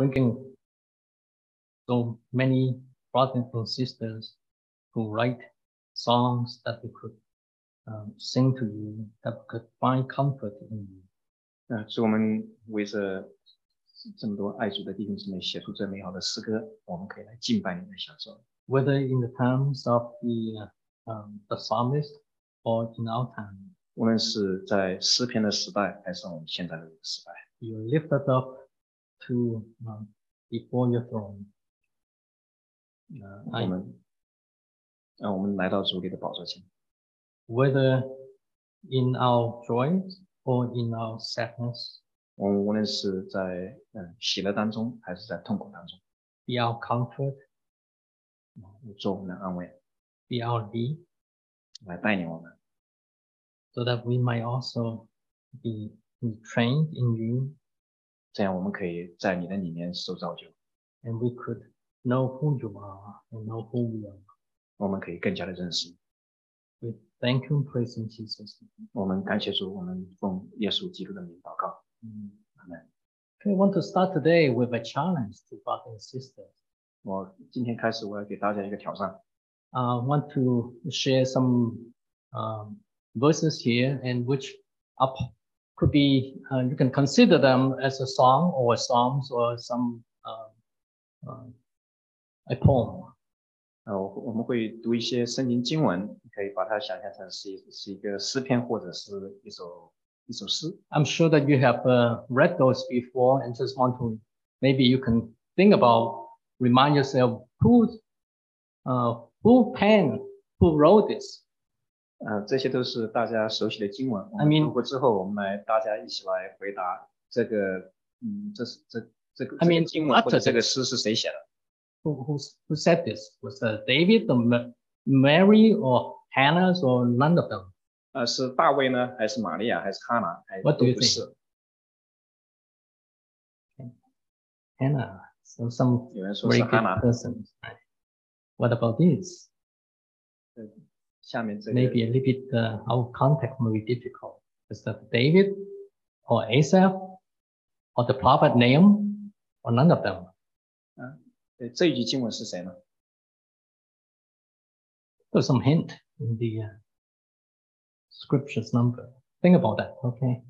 bringing so many brothers and sisters who write songs that we could um, sing to you, that we could find comfort in you. 嗯，是我们为着这么多爱主的弟兄姊妹写出这美好的诗歌，我们可以来敬拜你，来享受。 Whether in the times of the uh, um, the psalmist or in our time, 无论是在诗篇的时代，还是我们现在的这个时代， you lifted up to um, before your throne. Uh, 我 I, 们，让我们来到主里的宝座前， whether in our joys or in our sadness, 我们无论是在嗯喜乐当中，还是在痛苦当中， be our comfort, 做我们的安慰， be our lead, 来带领我们， so that we might also be, be trained in you 这样我们可以在你的里面受造就， and we could know who you are and know who we are. 我们可以更加的认识你。 We thank you and praise in Jesus' name. 我们感谢主，我们奉耶稣基督的名祷告， Mm. 阿门。 Okay, I want to start today with a challenge to brothers and sisters. 我今天开始，我要给大家一个挑战， I want to share some um, verses here and which up could be, uh, you can consider them as a song or psalms or some, uh, uh, a poem. 呃，我我们会读一些圣经经文，你可以把它想象成是一是一个诗篇或者是一首一首诗。 I'm sure that you have uh, read those before and just want to, maybe you can think about, remind yourself who, uh, who penned, who wrote this. 呃，这些都是大家熟悉的经文。我 I 们 mean- 读过之后，我们来大家一起来回答这个，嗯，这是这这个 I 这个 mean, 经文或者这个诗是谁写的？Who, who, who said this? Was uh, David or Ma- Mary or Hannah or none of them? 呃，是大卫呢，还是玛利亚，还是哈拿，还是都不?是？Hannah. So some 有人说 very 是 good 哈拿。person. What about this? 下面这个 Maybe a little bit, uh, our context may be difficult. Is that David or Asaph or the prophet Nahum or none of them? 呃这一句经文是谁呢？ There's some hint in the uh, scriptures number. Think about that, okay?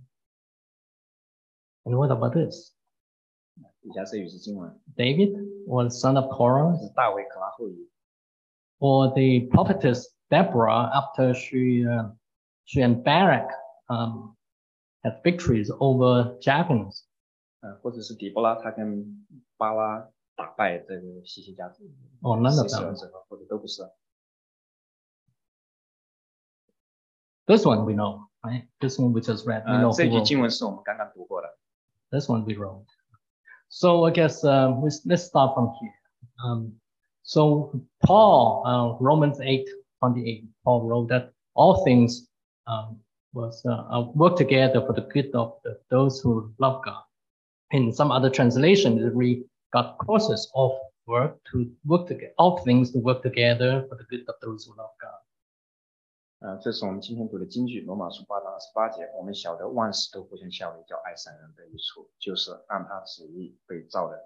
And what about this? 以下这一句是经文， David or the son of Korah 是大卫可拉后裔， or the prophetess Deborah after she uh, she and Barak um, had victories over Japhans. 呃，或者是底波拉，他跟巴拉打败这个西西家族， or none of 西西 them. 尔之后，或者都不是。 This one we know, right? This one we just read. We 呃 know，这 who 句 wrote. 经文是我们刚刚读过的。 This one we wrote. So I guess uh, we, let's start from here. Um, so Paul, uh, Romans 8, 28, Paul wrote that all things um, was uh, uh, work together for the good of the, those who love God. In some other translation, it read God causes of work to work together, all things to work together for the good of those who love God. 呃，这是我们今天读的经句，罗马书八章二十八节。我们晓得万事都互相效力，叫爱神人的益处，就是按他旨意被造的。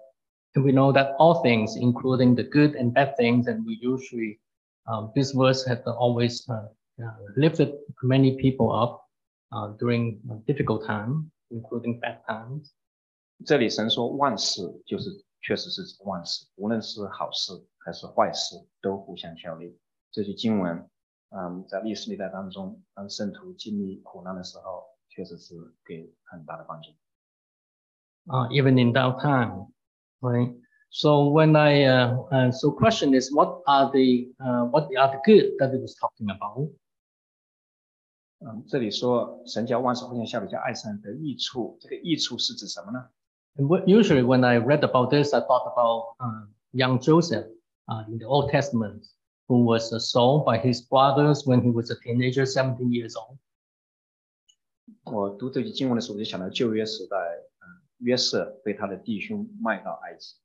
And we know that all things, including the good and bad things, and we usually, um, this verse has always uh, uh, lifted many people up uh, during a difficult time, including bad times. 这里神说万事，就是确实是指万事，无论是好事还是坏事，都互相效力。这句经文，嗯，在历史历代当中，当圣徒经历苦难的时候，确实是给很大的帮助。 uh, even in that time, right? So when I, uh, uh, so question is, what are the, uh, what are the good that it was talking about? 嗯，这里说神叫万事互相效力，叫爱神的益处。这个益处是指什么呢？ And what, usually when I read about this, I thought about uh, young Joseph uh, in the Old Testament, who was uh, sold by his brothers when he was a teenager, 17 years old. 我读这句经文的时候，我就想到旧约时代，嗯，约瑟被他的弟兄卖到埃及。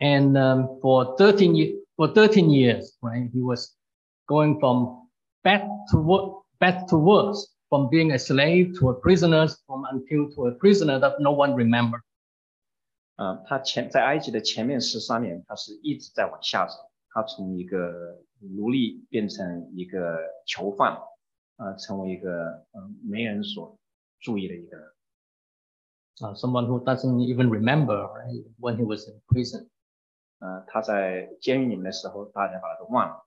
And um, for 13 years, for 13 years, right, he was going from bad to wor- bad to worse, from being a slave to a prisoner, from until to a prisoner that no one remembered. 呃，他前在埃及的前面十三年，他是一直在往下走，他从一个奴隶变成一个囚犯，呃，成为一个嗯没人所注意的一个人。 uh, someone who doesn't even remember right, when he was in prison. 呃，他在监狱里面的时候，大家把他都忘了。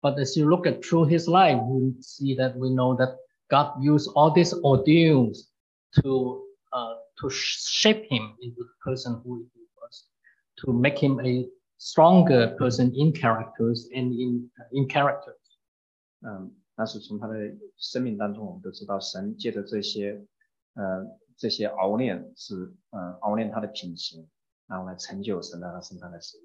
But as you look at through his life, you see that we know that God used all these ordeals to uh, to shape him into the person who he was, to make him a stronger person in characters and in in character. 嗯，但是从他的生命当中，我们都知道，神借着这些，呃，这些熬炼是，呃，熬炼他的品行， 然后来成就神在他身上的事。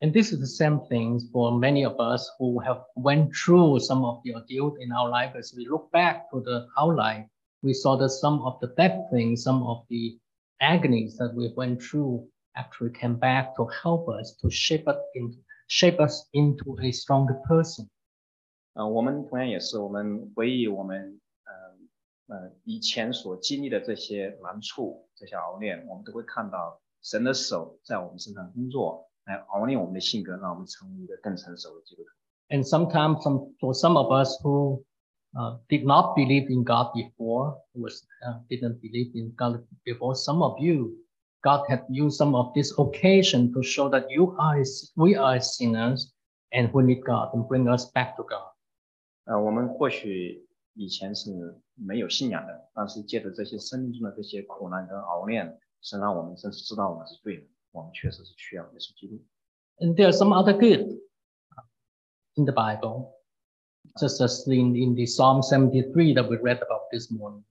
And this is the same thing for many of us who have went through some of the ordeal in our life. As we look back to the our life, we saw that some of the bad things, some of the agonies that we went through actually came back to help us to shape us in, shape us into a stronger person. 呃，我们同样也是，我们回忆我们，呃，呃，以前所经历的这些难处、这些熬炼，我们都会看到 神的手在我们身上工作，来熬炼我们的性格，让我们成为一个更成熟的基督徒。And sometimes some, for some of us who uh, did not believe in God before, was uh, didn't believe in God before, some of you, God had used some of this occasion to show that you are we are sinners and we need God and bring us back to God. 呃，我们或许以前是没有信仰的，但是借着这些生命中的这些苦难跟熬炼，神让我们真是知道我们是罪人，我们确实是需要耶稣基督。 And there are some other good in the Bible, just as in, in the Psalm 73 that we read about this morning.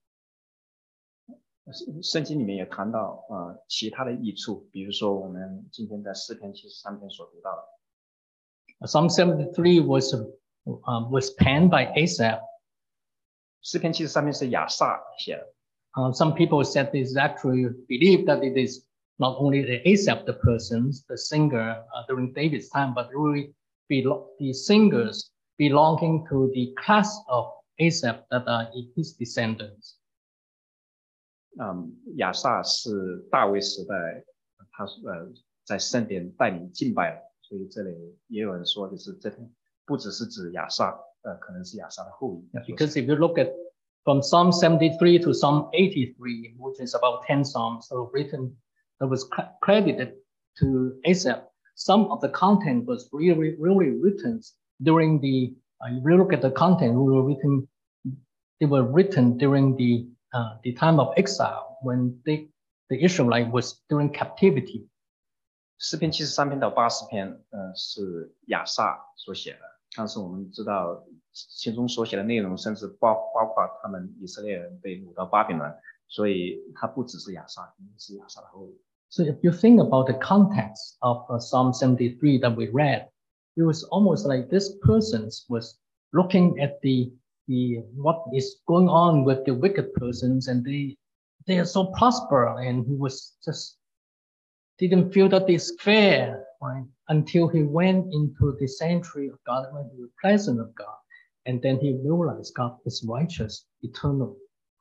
圣圣经里面也谈到呃其他的益处，比如说我们今天在诗篇七十三篇所读到的， Psalm 73 was, uh, was penned by Asaph. 诗篇七十三篇是亚萨写的， uh, some people said this actually believe that it is not only the Asaph, the persons, the singer uh, during David's time, but really the singers belonging to the class of Asaph that are his descendants. Um, 嗯，亚萨是大卫时代，他呃在圣殿带领敬拜了，所以这里也有人说，就是这不只是指亚萨，呃，可能是亚萨的后裔。Because if you look at from Psalm 73 to Psalm 83, which is about 10 Psalms that were written, that was cre- credited to Asaph, some of the content was really, really written during the, uh, if you look at the content, we were written, they were written during the, uh, the time of exile when they, the Israelite was during captivity. 诗篇七十三篇到八十篇，呃，是亚萨所写的，但是我们知道 其中所写的内容，甚至包包括他们以色列人被掳到巴比伦，所以它不只是亚萨，是亚萨的后裔。 So if you think about the context of uh, Psalm 73 that we read, it was almost like this person was looking at the, the what is going on with the wicked persons and they they are so prosper and he was just didn't feel that it's fair right until he went into the sanctuary of God went to the presence of God and then he realized God is righteous eternal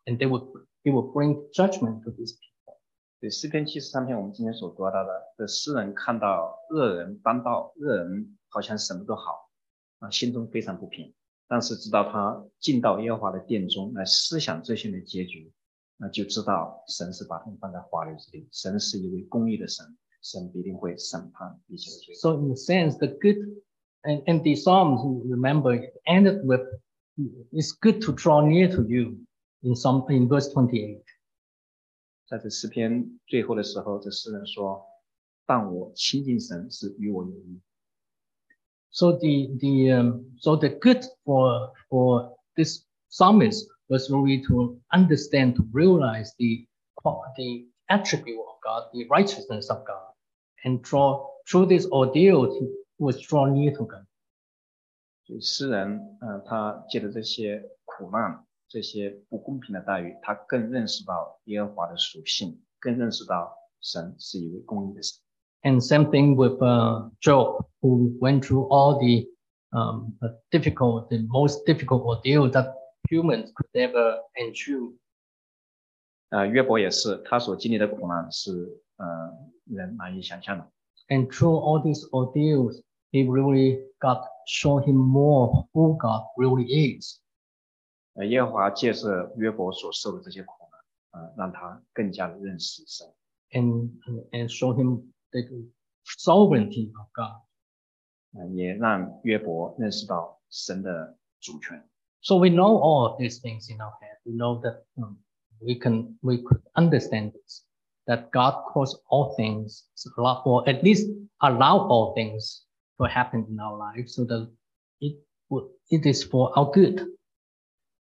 and they would he will bring judgment to these people 对诗篇七十三篇，我们今天所读到的，的诗人看到恶人当道，恶人好像什么都好，啊，心中非常不平。但是直到他进到耶和华的殿中来思想这些的结局，那就知道神是把他们放在华流之地，神是一位公义的神，神必定会审判一切的罪。 So in a sense, the good and, and the Psalms, remember, it ended with it's good to draw near to you in some in verse 28. 在这诗篇最后的时候，这诗人说：“但我亲近神是与我有益。 So the the um, so the good for for this psalmist was really to understand, to realize the qua- the attribute of God, the righteousness of God, and draw through this ordeal, he was drawn near to God. 所以诗人，嗯、他借着这些苦难、这些不公平的待遇，他更认识到耶和华的属性，更认识到神是一位公义的神。 And same thing with uh, Job, who went through all the um, uh, difficult, the most difficult ordeal that humans could ever endure. 呃，约伯也是，他所经历的苦难是 呃人难以想象的。 And through all these ordeals, he really got show him more who God really is. 呃，耶和华借着约伯所受的这些苦呢，呃，让他更加的认识神， and and show him the sovereignty of God. 呃，也让约伯认识到神的主权。 So we know all of these things in our head. We know that um, we can we could understand this that God caused all things, allow- or at least allow all things to happen in our lives, so that it would it is for our good.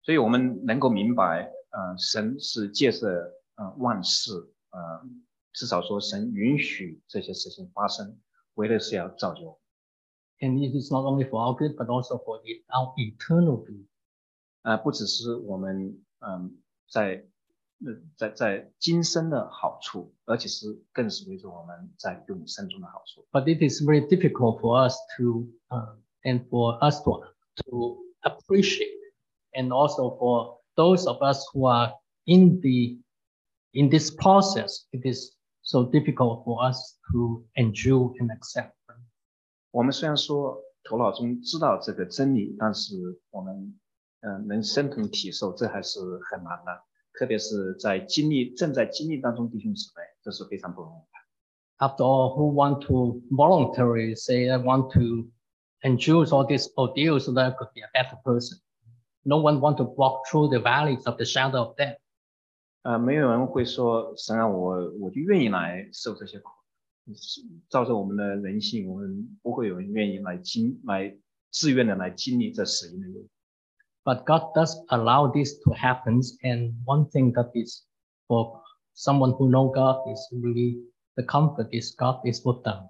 所以我们能够明白，呃，神是借着呃万事，呃，至少说神允许这些事情发生，为的是要造就我们。And it is not only for our good, but also for our eternal good. 呃，不只是我们嗯在呃在在今生的好处，而且是更是为着我们在永生中的好处。but it is very difficult for us to uh, and for us to to appreciate and also for those of us who are in the in this process it is so difficult for us to endure and accept 我们虽然说头脑中知道这个真理，但是我们嗯、呃能身同体受，这还是很难的。特别是在经历正在经历当中，弟兄姊妹，这是非常不容易的。after all who want to voluntarily say i want to endure all these ordeals, so that i could be a better person no one want to walk through the valleys of the shadow of death 呃，没有人会说神啊，我我就愿意来受这些苦。是照着我们的人性，我们不会有人愿意来经来自愿的来经历这死因的路。But God does allow this to happen. And one thing that is for someone who know God is really the comfort is God is with them.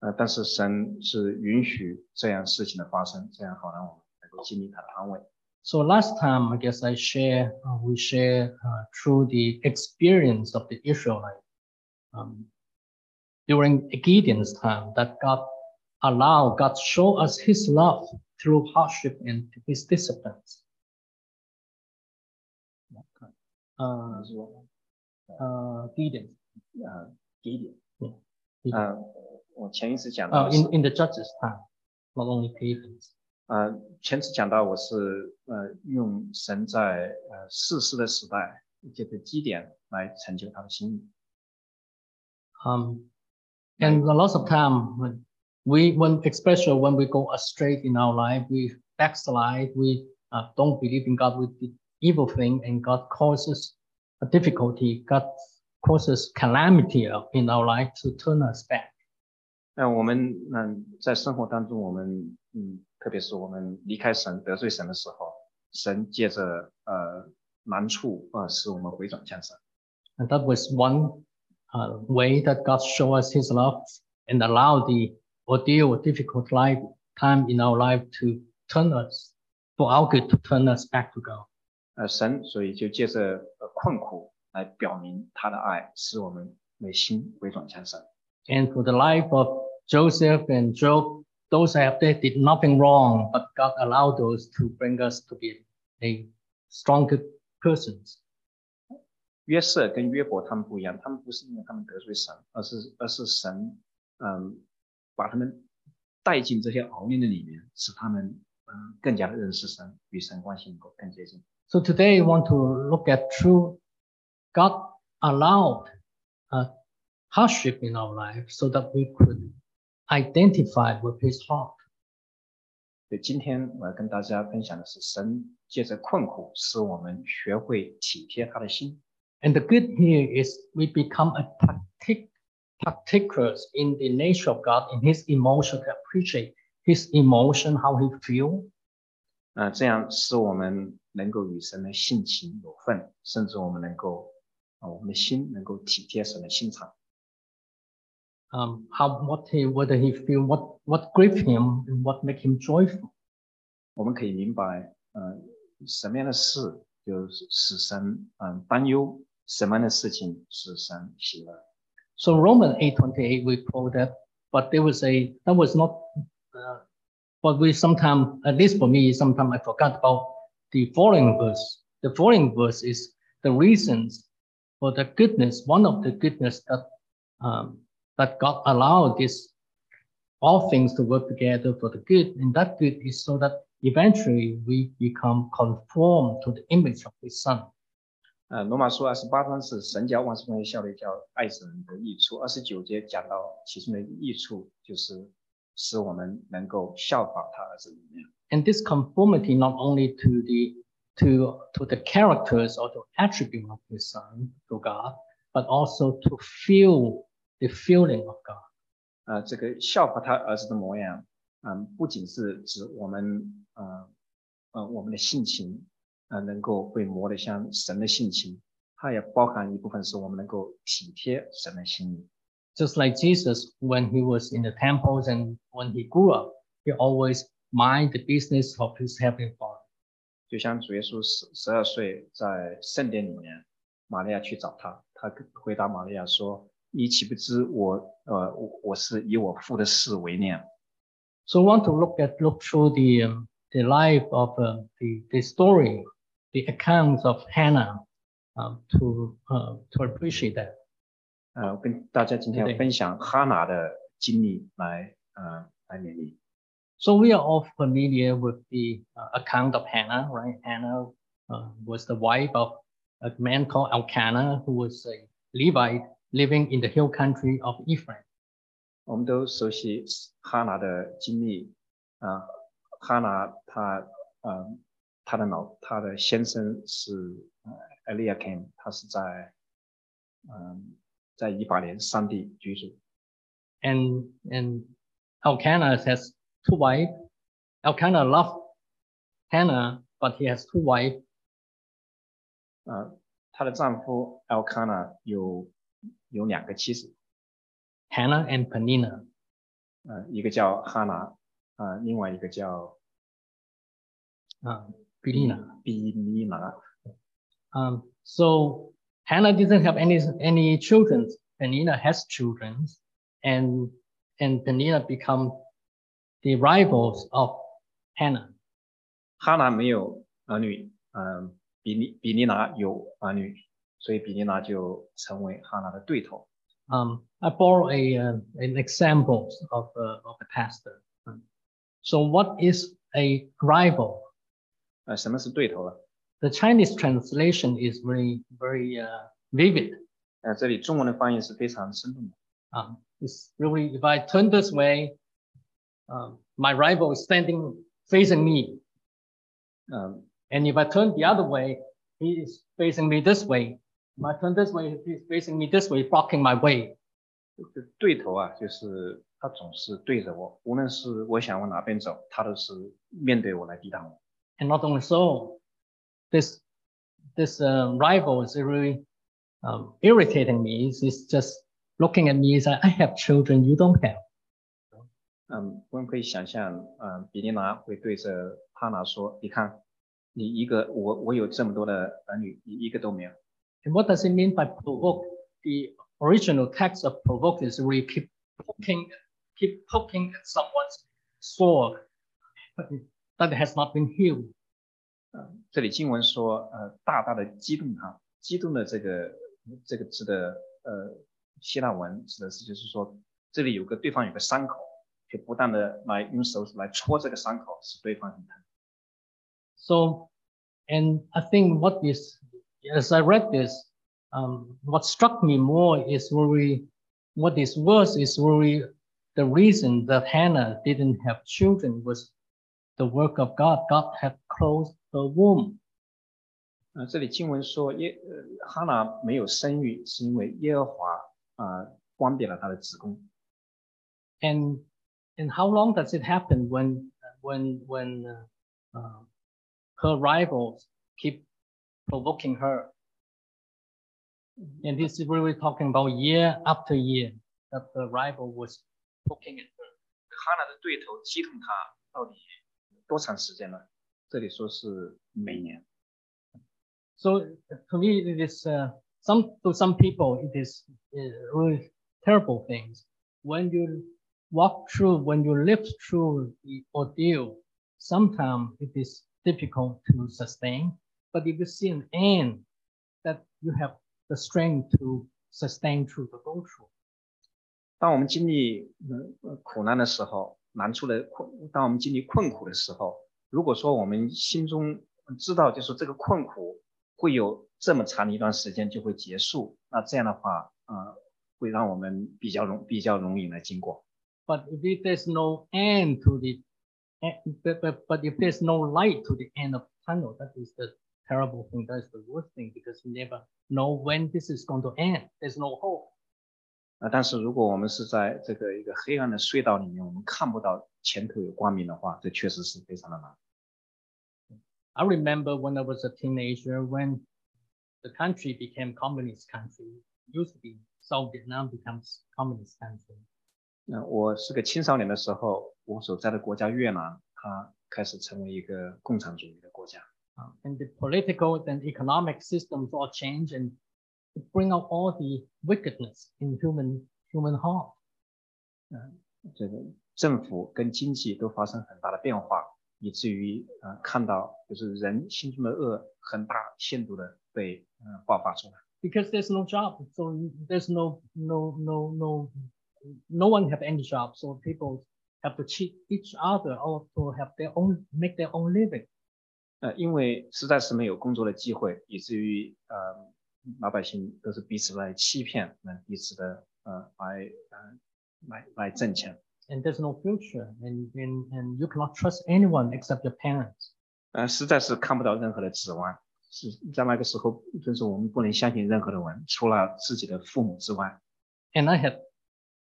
呃，但是神是允许这样事情的发生，这样好让我们能够经历他的安慰。 So last time, I guess I share, uh, we share uh, through the experience of the Israelite um, during Gideon's time that God allow, God show us his love through hardship and his disciplines. Uh, 是说， uh, Gideon. 呃，第一点， Gideon. 呃，我前一次讲 Uh, 到是 in, in the judges' time, not only Gideon's. 呃，前次讲到我是呃用神在呃世事的时代这个基点来成就他的心意。 Um, and a lot of time when we, when especially when we go astray in our life, we backslide, we uh, don't believe in God, we did evil thing, and God causes a difficulty, God causes calamity in our life to turn us back. 那我们嗯在生活当中，我们嗯特别是我们离开神得罪神的时候，神借着呃难处呃使我们回转向神。 And that was one uh, way that God showed us His love and allowed the ordeal or difficult life time in our life to turn us for our good to turn us back to God. 呃，神所以就借着呃困苦来表明他的爱，使我们内心回转向神。 And for the life of Joseph and Job, those have they did nothing wrong, but God allowed those to bring us to be a stronger persons. 约瑟跟约伯他们不一样，他们不是因为他们得罪神，而是而是神嗯 把他们带进这些熬炼的里面，使他们嗯更加的认识神，与神关系能够更接近。 So today I want to look at true God allowed uh, hardship in our life so that we could identify with his heart. 所以今天我要跟大家分享的是，神借着困苦，使我们学会体贴他的心。 And the good here is we become a partic- particulars in the nature of God, in his emotion, to appreciate his emotion, how he feel. 呃，这样使我们能够与神的性情有份，甚至我们能够啊、我们的心能够体贴神的心肠。 Um, how what he whether he feel what what grieve him and what make him joyful. 我们可以明白，呃，什么样的事就是使神嗯、担忧，什么样的事情使神喜乐。 So Roman 8:28 we quote that, but there was a that was not uh, but we sometimes at least for me sometimes I forgot about the following verse. The following verse is the reasons for the goodness, one of the goodness that um, that God allowed this all things to work together for the good, and that good is so that eventually we become conformed to the image of His Son. 呃，罗马书二十八章是神教万事奉为效力，叫爱神的益处。二十九节讲到其中的益处，就是使我们能够效法他儿子的那样。And this conformity not only to the to to the characters or the attribute of His Son to God, but also to feel the feeling of God. 呃，这个效法他儿子的模样，嗯，不仅是指我们呃呃我们的性情，呃能够被磨得像神的性情，它也包含一部分是我们能够体贴神的心意。 Just like Jesus, when he was in the temples and when he grew up, he always mind the business of his heavenly Father. 就像主耶稣十十二岁在圣殿里面，玛利亚去找他，他回答玛利亚说：“你岂不知我呃我我是以我父的事为念？” So I want to look at look through the um, the life of uh, the the story, the accounts of Hannah, um, to uh, to appreciate that. 呃，我跟大家今天对要分享哈拿的经历来呃来勉励。 So we are all familiar with the uh, account of Hannah, right? Hannah uh, was the wife of a man called Elkanah, who was a Levite living in the hill country of Ephraim. 我们都熟悉哈拿的经历，啊、哈拿她呃 她的老她的先生是呃 Eliakim，他是在嗯、在以法莲山地居住。 And and Elkanah has two wives. Elkanah loved Hannah, but he has two wives. 呃，她的丈夫 Elkanah 有有两个妻子， Hannah and Penina. 呃，一个叫哈拿，呃，另外一个叫 Uh, Penina. 比尼拿。 Um, so Hannah didn't have any any children. Penina has children, and and Penina become the rivals of Hannah. 哈拿没有儿女，嗯、比尼比尼拿有儿女，所以比尼拿就成为哈拿的对头。 Um, I borrow a uh, an example of uh, of a pastor. Um, So what is a rival? 呃，什么是对头呢？ The Chinese translation is very very uh, vivid. 呃，这里中文的翻译是非常生动的。 Um, it's really if I turn this way, um, my rival is standing facing me. 嗯、 And if I turn the other way, he is facing me this way. If I turn this way, he's facing me this way, blocking my way. 这个对头啊，就是他总是对着我，无论是我想往哪边走，他都是面对我来抵挡我。 And not only so, this this uh, rival is really um, irritating me. He's, he's just looking at me. He's like, I have children you don't have. 嗯，我们可以想象，嗯，比利拿会对着哈拿说：“你看，你一个我我有这么多的儿女，你一个都没有。 And what does it mean by provoke? The original text of provoke is really keep poking, keep poking at someone's sword that has not been healed. 嗯，这里经文说，呃，大大的激动他，激动的这个这个字的呃希腊文指的是就是说，这里有个对方有个伤口，就不断的来用手来戳这个伤口，使对方很疼。 So, and I think what is, as I read this, um, what struck me more is really, what is worse is really the reason that Hannah didn't have children was the work of God. God had closed her womb. 呃，这里经文说耶呃哈拿没有生育，是因为耶和华啊、呃关闭了他的子宫。 And and how long does it happen when when when uh, uh, her rivals keep provoking her? And this is really talking about year after year that the rival was poking at her. 哈拿的对头击痛他到底 多长时间呢？这里说是每年。 So to me, it is uh, some to some people it is uh, really terrible things. When you walk through, when you live through the ordeal, sometimes it is difficult to sustain. But if you see an end that you have the strength to sustain through the go through. 当我们经历呃呃苦难的时候， 难处的困，当我们经历困苦的时候，如果说我们心中知道，就是这个困苦会有这么长的一段时间就会结束，那这样的话，呃，会让我们比较容比较容易来经过。 But if there's no end to the, eh, but, but, but if there's no light to the end of the tunnel, that is the terrible thing. That's the worst thing because you never know when this is going to end. There's no hope. 啊，但是如果我们是在这个一个黑暗的隧道里面，我们看不到前头有光明的话，这确实是非常的难。I remember when I was a teenager when the country became communist country. It used to be South Vietnam becomes communist country. 那我是个青少年的时候，我所在的国家越南，它开始成为一个共产主义的国家。Uh, and the political and economic systems all change and it bring out all the wickedness in human human heart. 这个政府跟经济都发生很大的变化，以至于呃看到就是人心中的恶很大限度的被呃爆发出来。 Because there's no job, so there's no no no no no one have any job, so people have to cheat each other or to have their own make their own living. 呃，因为实在是没有工作的机会，以至于呃 老百姓都是彼此来欺骗，来彼此的呃来呃来来挣钱。And there's no future, and, and and you cannot trust anyone except your parents. 呃，实在是看不到任何的指望。是在那个时候，就是我们不能相信任何的人，除了自己的父母之外。And I had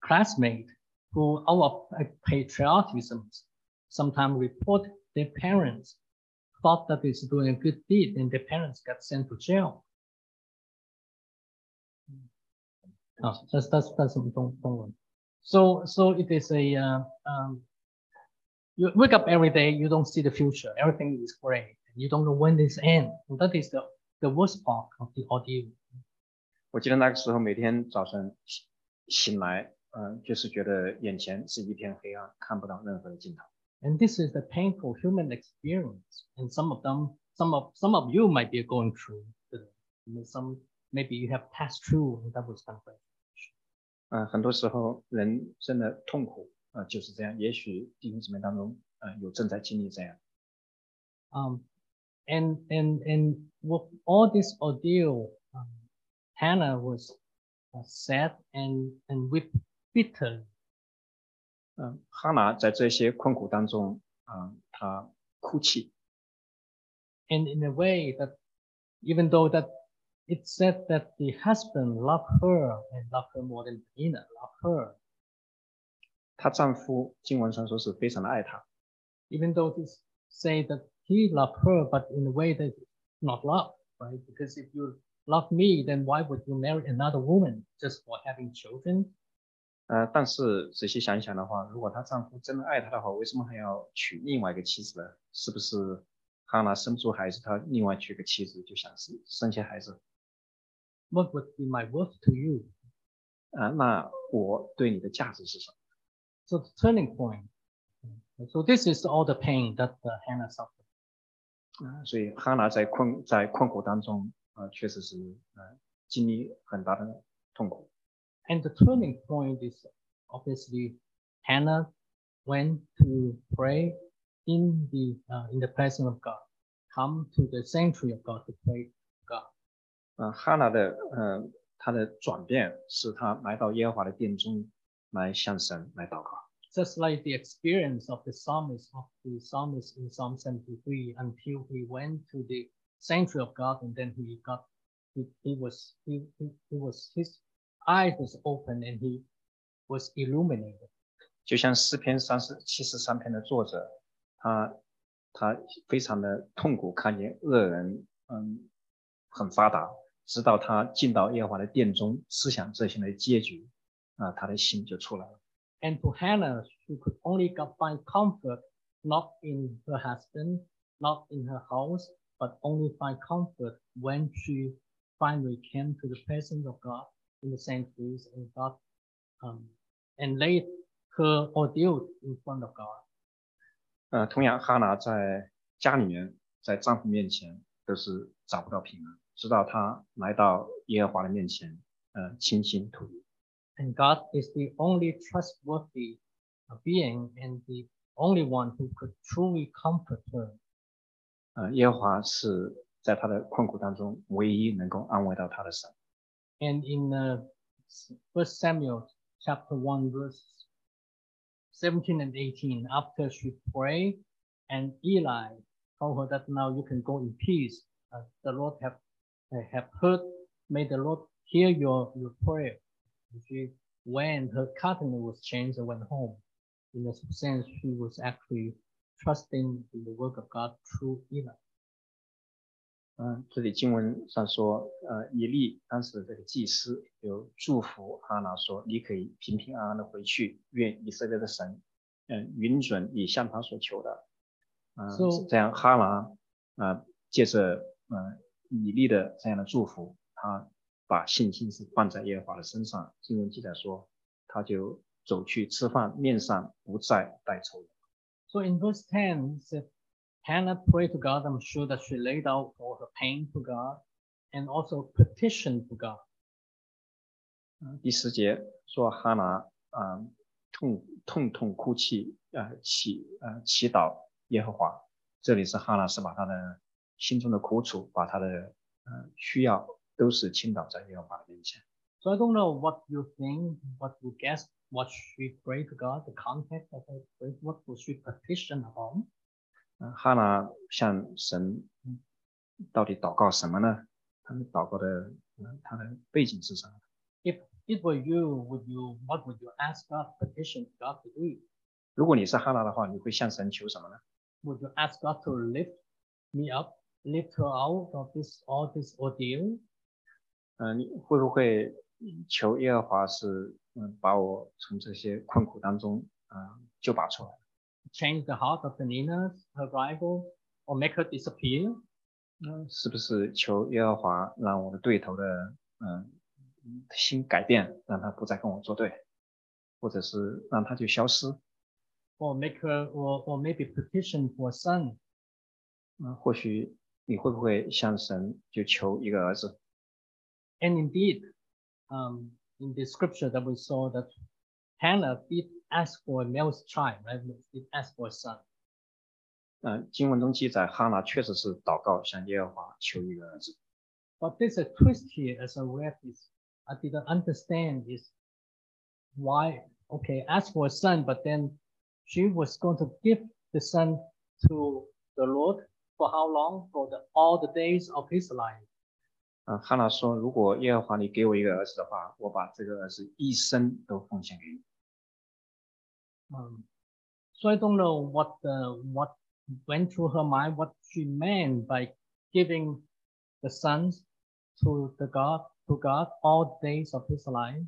classmates who, out of uh, patriotism, sometimes report their parents thought that it's doing a good deed, and their parents got sent to jail. Oh, that's that's that's don't don't worry. So so it is a uh, um. You wake up every day, you don't see the future. Everything is gray. You don't know when this ends. And that is the the worst part of the ordeal. 我记得那个时候每天早晨醒醒来，嗯、就是觉得眼前是一片黑暗，看不到任何的尽头。 And this is the painful human experience. And some of them, some of some of you might be going through. the- Some maybe you have passed through and that was kind of like 嗯、很多时候人真的痛苦，呃，就是这样。也许弟兄姊妹当中，呃，有正在经历这样。 Um, and and and with all this ordeal, um, Hannah was uh, sad and and wept bitterly. 嗯、哈拿在这些困苦当中，嗯、她哭泣， And in a way that, even though that it said that the husband loved her and loved her more than Penina loved her, 她丈夫经文上说是非常的爱她， even though this say that he loved her, but in a way that it's not love, right? Because if you love me, then why would you marry another woman just for having children? 呃，但是仔细想一想的话，如果她丈夫真的爱她的话，为什么还要娶另外一个妻子呢？是不是哈拿生不出孩子，她另外娶个妻子就想生生些孩子？ What would be my worth to you? 啊、那我对你的价值是什么？ So the turning point. So this is all the pain that uh, Hannah suffered. 啊、所以哈拿在困在困苦当中，呃，确实是呃经历很大的痛苦。 And the turning point is obviously Hannah went to pray in the uh, in the presence of God, come to the sanctuary of God to pray to God. 呃，哈拿的呃她的转变是她来到耶和华的殿中来向神来祷告。Just like the experience of the psalmist of the psalmist in Psalm 73 until he went to the sanctuary of God and then he got he, he was he, he, he was his eyes was open and he was illuminated. 就像诗篇三十七十三篇的作者，他他非常的痛苦，看见恶人嗯很发达，直到他进到耶和华的殿中，思想这些的结局，啊，他的心就出来了。And to Hannah, she could only find comfort not in her husband, not in her house, but only find comfort when she finally came to the presence of God in the sanctuaries and God um, and laid her ordeal in front of God. 呃，同样，哈拿在家里面，在丈夫面前都是找不到平安，直到他来到耶和华的面前，呃，倾心吐意。 And God is the only trustworthy uh, being and the only one who could truly comfort her. 呃，耶和华是在他的困苦当中唯一能够安慰到他的神。 And in uh, First Samuel chapter one verse seventeen and eighteen, after she prayed, and Eli told her that now you can go in peace. Uh, the Lord have uh, have heard. May the Lord hear your your prayer. She went. Her countenance was changed and went home. In a sense, she was actually trusting in the work of God through Eli. 嗯，这里经文上说，呃，以利当时的这个祭司有祝福哈拿说，你可以平平安安的回去，愿以色列的神，嗯、允准你向他所求的。嗯、这样哈拿，呃，借着呃以利的这样的祝福，他把信心是放在耶和华的身上。经文记载说，他就走去吃饭，面上不再带愁容。So in verse 10, it said, Hannah prayed to God. I'm sure that she laid out all her pain to God and also petitioned to God. 嗯，第十节说哈拿啊、呃痛痛痛哭泣，呃祈呃祈祷耶和华。这里是哈拿是把他的心中的苦楚，把他的呃需要都是倾倒在耶和华的面前。So I don't know what you think, what you guess, what she prayed to God, the context of her prayer, what was she petition about? 嗯、哈拿向神嗯到底祷告什么呢？他们祷告的嗯他的背景是什么？If it were you, would you what would you ask God, petition God to do? 如果你是哈拿的话，你会向神求什么呢？Would you ask God to lift me up, lift her out of this all this ordeal? 嗯、你会不会求耶和华是嗯把我从这些困苦当中啊、救拔出来？change the heart of the Nina, her rival, or make her disappear? 嗯，是不是求耶和华让我的对头的嗯心改变，让他不再跟我作对，或者是让他就消失？Or make her, or, or maybe petition for a son? 嗯，或许你会不会向神就求一个儿子？ And indeed, um, in the scripture that we saw that Hannah did ask for a male child, right? Did ask for a son. 嗯，经文中记载，哈拿确实是祷告向耶和华求一个儿子。 But there's a twist here as I read this. I didn't understand is why, okay, ask for a son, but then she was going to give the son to the Lord for how long? For the, all the days of his life. 嗯，哈拿说，如果耶和华你给我一个儿子的话，我把这个儿子一生都奉献给你。 Um, so I don't know what the, what went through her mind, what she meant by giving the sons to the God, to God all days of his life.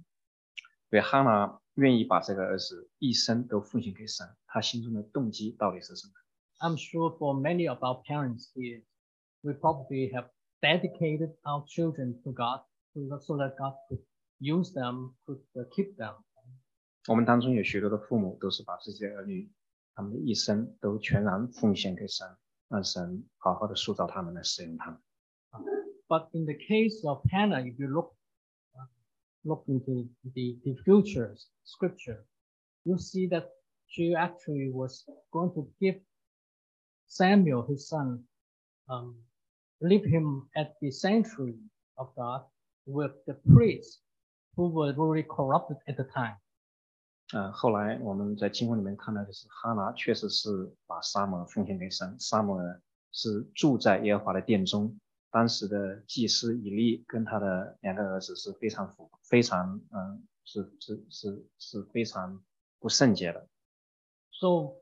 所以哈拿愿意把这个儿子一生都奉献给神，他心中的动机到底是什么？ I'm sure for many of our parents here, we probably have dedicated our children to God so that, so that God could use them, could uh, keep them. 我们当中有许多的父母都是把自己的儿女，他们的一生都全然奉献给神，让神好好的塑造他们，来使用他们。 But in the case of Hannah, if you look uh, look into the, the future scripture, you see that she actually was going to give Samuel, his son, um, leave him at the sanctuary of God with the priests who were very corrupted at the time. 呃，后来我们在经文里面看到的是，哈拿确实是把撒母耳奉献给神，撒母耳是住在耶和华的殿中。当时的祭司以利跟他的两个儿子是非常腐、非常嗯、是是是是非常不圣洁的。 So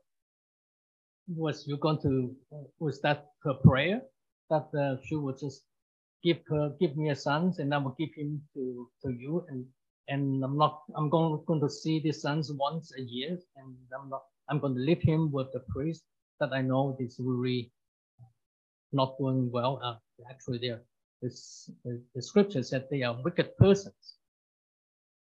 was you going to, was that her prayer that uh, she would just give her, give me a son and I will give him to, to you and, and I'm not, I'm going, going to see the sons once a year and I'm not, I'm going to leave him with the priest that I know is really not doing well. Uh, actually, they're, this, the, the scripture said they are wicked persons.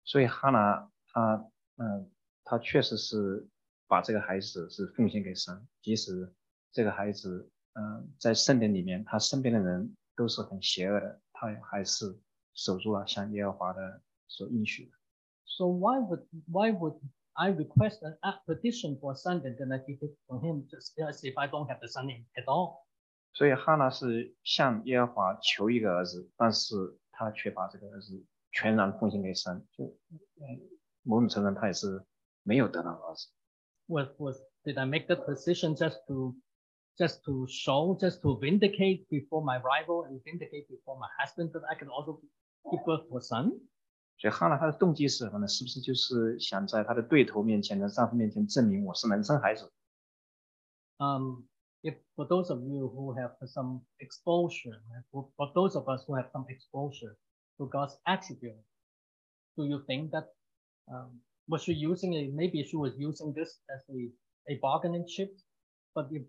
所以哈拿他嗯，他确实是 把这个孩子是奉献给神，即使这个孩子嗯在圣殿里面，他身边的人都是很邪恶的，他还是守住了向耶和华的所应许的。So why would why would I request an a petition for a son and then I give it for him just as if I don't have the son at all? 所以哈拿是向耶和华求一个儿子，但是他却把这个儿子全然奉献给神，就呃某种程度上他也是没有得到儿子。Was was did I make that decision just to just to show, just to vindicate before my rival and vindicate before my husband that I can also give birth to a son? 所以哈拿他的动机是什么呢？是不是就是想在他的对头面前、在丈夫面前证明我是能生孩子？ um, if for those of you who have some exposure, right, for, for those of us who have some exposure to God's attribute, do you think that um, was she using it? Maybe she was using this as a, a bargaining chip. But if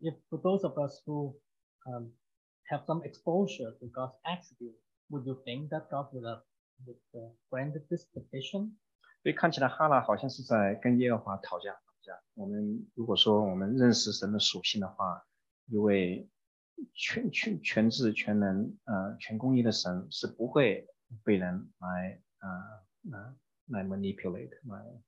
if for those of us who um, have some exposure to God's attribute, would you think that God would have would, uh, granted this petition? 所以看起来哈拿好像是在跟耶和华讨价还价。我们如果说我们认识神的属性的话，一位全全全智全能呃全公义的神是不会被人来呃来 来 manipulate 来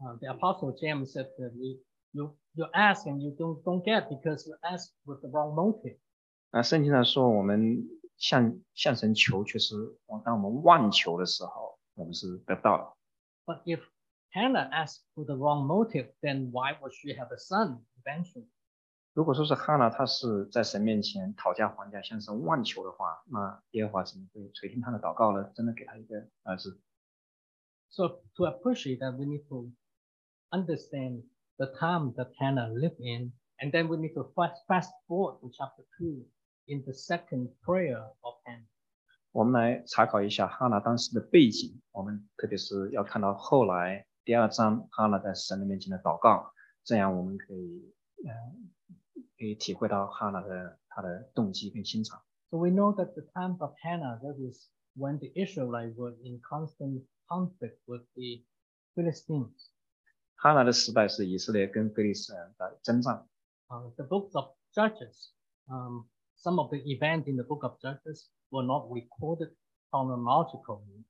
Uh, the apostle James said that you, you, you ask and you don't, don't get because you ask with the wrong motive. 那圣经上说，我们向向神求，却是当我们妄求的时候，我们是得不到的。 But if Hannah asked for the wrong motive, then why would she have a son eventually? 如果说是哈拿，他是在神面前讨价还价，向神妄求的话，那耶和华怎么会垂听他的祷告呢？真的给他一个儿子？ So to appreciate that, we need to understand the time that Hannah lived in, and then we need to fast, fast forward to chapter two in the second prayer of Hannah. 我们来查考一下哈拿当时的背景，我们特别是要看到后来第二章哈拿在神的面前的祷告，这样我们可以呃可以体会到哈拿的他的动机跟心肠。 So we know that the time of Hannah, that is when the Israelites were in constant conflict with the Philistines. 哈拿的时代是以色列跟非利士人的征战。 Uh, the books of Judges, um, some of the events in the book of Judges were not recorded chronologically,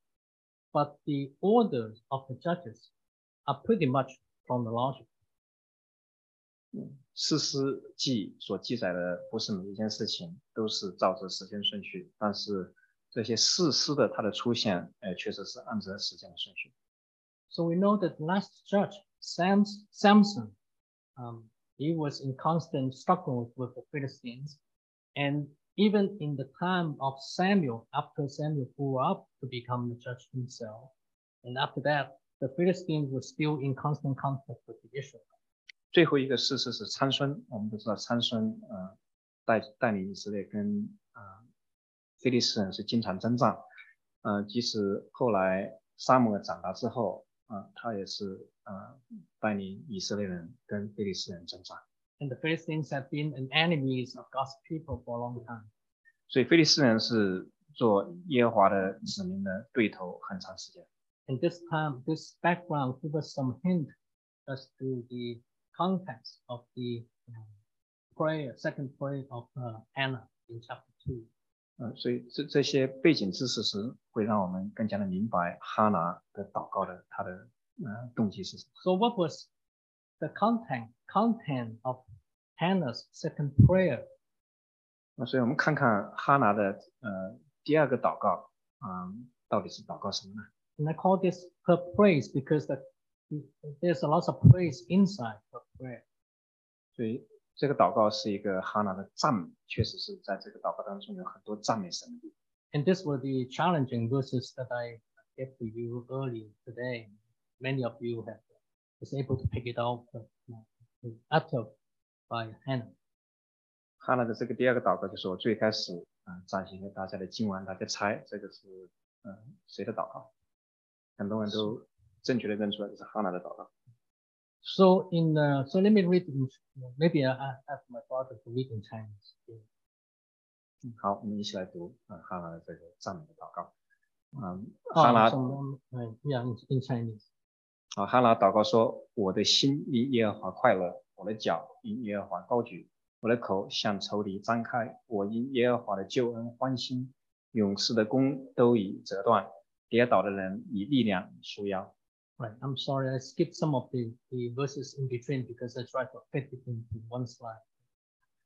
but the orders of the judges are pretty much chronological. 四诗记所记载的不是每一件事情都是照着时间顺序，但是 这些事实的它的出现，呃，确实是按照时间的顺序。So we know that last judge, Sams, Samson, um, he was in constant struggle with the Philistines. And even in the time of Samuel, after Samuel grew up to become the judge himself, and after that, the Philistines were still in constant conflict with the Israelites. 最后一个事实是参孙，我们都知道参孙呃带带领以色列跟啊、呃、非利士人是经常征战，呃，即使后来沙漠长大之后，啊、他也是呃带领以色列人跟非利士人征战， And the Philistines have been an enemies of God's people for a long time. 所以非利士人是做耶和华的子民的对头很长时间。 And this time, this background gives us some hint as to the context of the um, prayer, second prayer of uh, Hannah in chapter two. 嗯，所以这这些背景知识是会让我们更加的明白哈拿的祷告的他的呃动机是什么。So what was the content, content of Hannah's second prayer? 那所以我们看看哈拿的呃第二个祷告，嗯，到底是祷告什么呢？And I call this her praise because the, there's a lot of praise inside her prayer. 所以这个祷告是一个哈拿的赞美，确实是在这个祷告当中有很多赞美神的地方。And these were the challenging verses that I gave to you earlier today. Many of you have was able to pick it out uh, uttered by Hannah. 哈拿的这个第二个祷告就是我最开始啊、呃展现给大家的经文，大家猜这个是嗯、呃谁的祷告？很多人都正确的认出来这是哈拿的祷告。So in the, so let me read. In, maybe I ask my father to read in Chinese. 好，我们一起来读哈拉的这个赞美的祷告。嗯，Oh, 哈拿 so, um, uh, yeah, in, in Chinese. 啊，哈拉祷告说：“我的心因耶和华快乐，我的脚因耶和华高举，我的口向仇敌张开，我因耶和华的救恩欢心，勇士的弓都已折断，跌倒的人以力量束腰。Right. I'm sorry, I skipped some of the, the verses in between because I tried to fit it into one slide.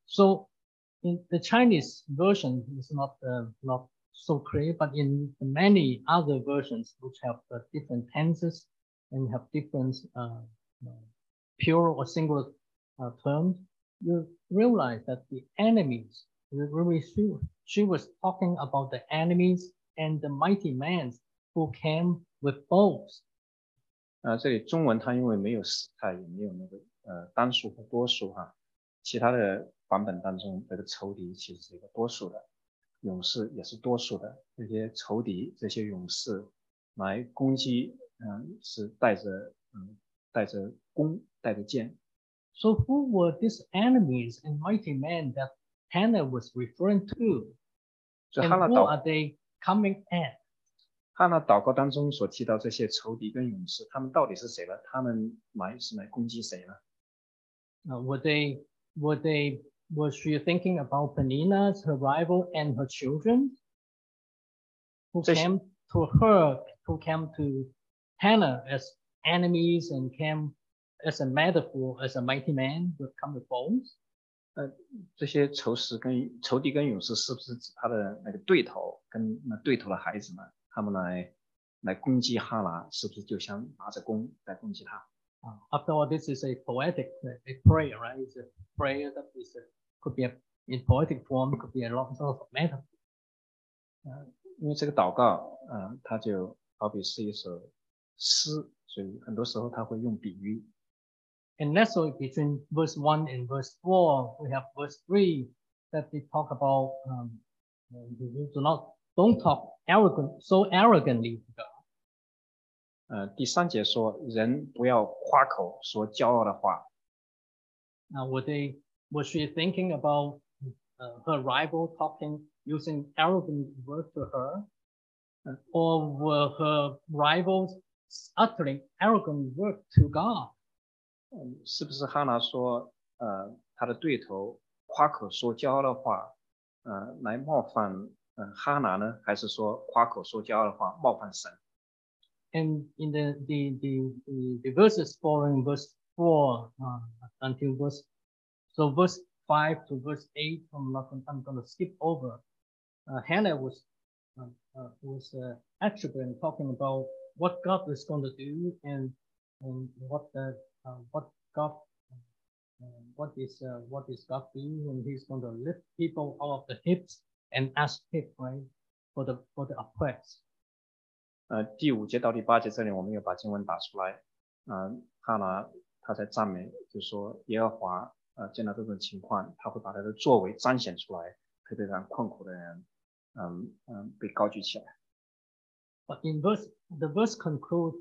So in the Chinese version is not uh, not so clear, but in many other versions which have uh, different tenses and have different uh, pure or singular uh, terms, you realize that the enemies, really she, she was talking about the enemies and the mighty men who came with bows. 啊，这里中文它因为没有时态，也没有那个呃单数和多数哈，其他的版本当中这个仇敌其实是一个多数的，勇士也是多数的。这些仇敌这些勇士来攻击，嗯、是带着嗯带着弓带着剑。So who were these enemies and mighty men that Hannah was referring to? And who 祷 are they coming at? 他呢祷告当中所提到这些仇敌跟勇士，他们到底是谁呢？他们来是来攻击谁呢？Uh, were they were they was she thinking about Peninnah's her rival and her children who came to her who came to Hannah as enemies and came as a metaphor as a mighty man with come with bones? 呃，这些仇视跟仇敌跟勇士是不是指他的那个对头跟那对头的孩子们？他们来来攻击哈拿，是不是就像拿着弓在攻击他？ Uh, after all, this is a poetic uh, a prayer, right? It's a prayer that is a, could be a, in poetic form, could be a lot of metaphor. 因为这个祷告，嗯、它就好比是一首诗，所以很多时候他会用比喻。 And nestled between verse one and verse four, we have verse three that they talk about um, uh, you do not don't talk arrogant so arrogantly to God. 呃，第三节说，人不要夸口说骄傲的话， Now, were they was she thinking about uh, her rival talking using arrogant words to her, Uh, or were her rivals uttering arrogant words to God? 嗯，是不是哈拿说，呃，他的对头夸口说骄傲的话，呃，来冒犯， 嗯、哈拿呢？还是说夸口说骄傲的话冒犯神？ And in the the the the, the verses following verse four uh, until verse so verse five to verse eight, I'm not gonna, I'm going to skip over. Uh, Hannah was uh, uh, was uh, attributing talking about what God was going to do and and what the uh, what God uh, what is uh, what is God doing and He's going to lift people out of the hips and ask hip right for the for the oppressed. 呃，第五节到第八节这里，我们也把经文打出来。嗯、哈拿他在赞美，就说耶和华，呃，见到这种情况，他会把他的作为彰显出来，特别让困苦的人，嗯嗯，被高举起来。 But in verse, the verse conclude,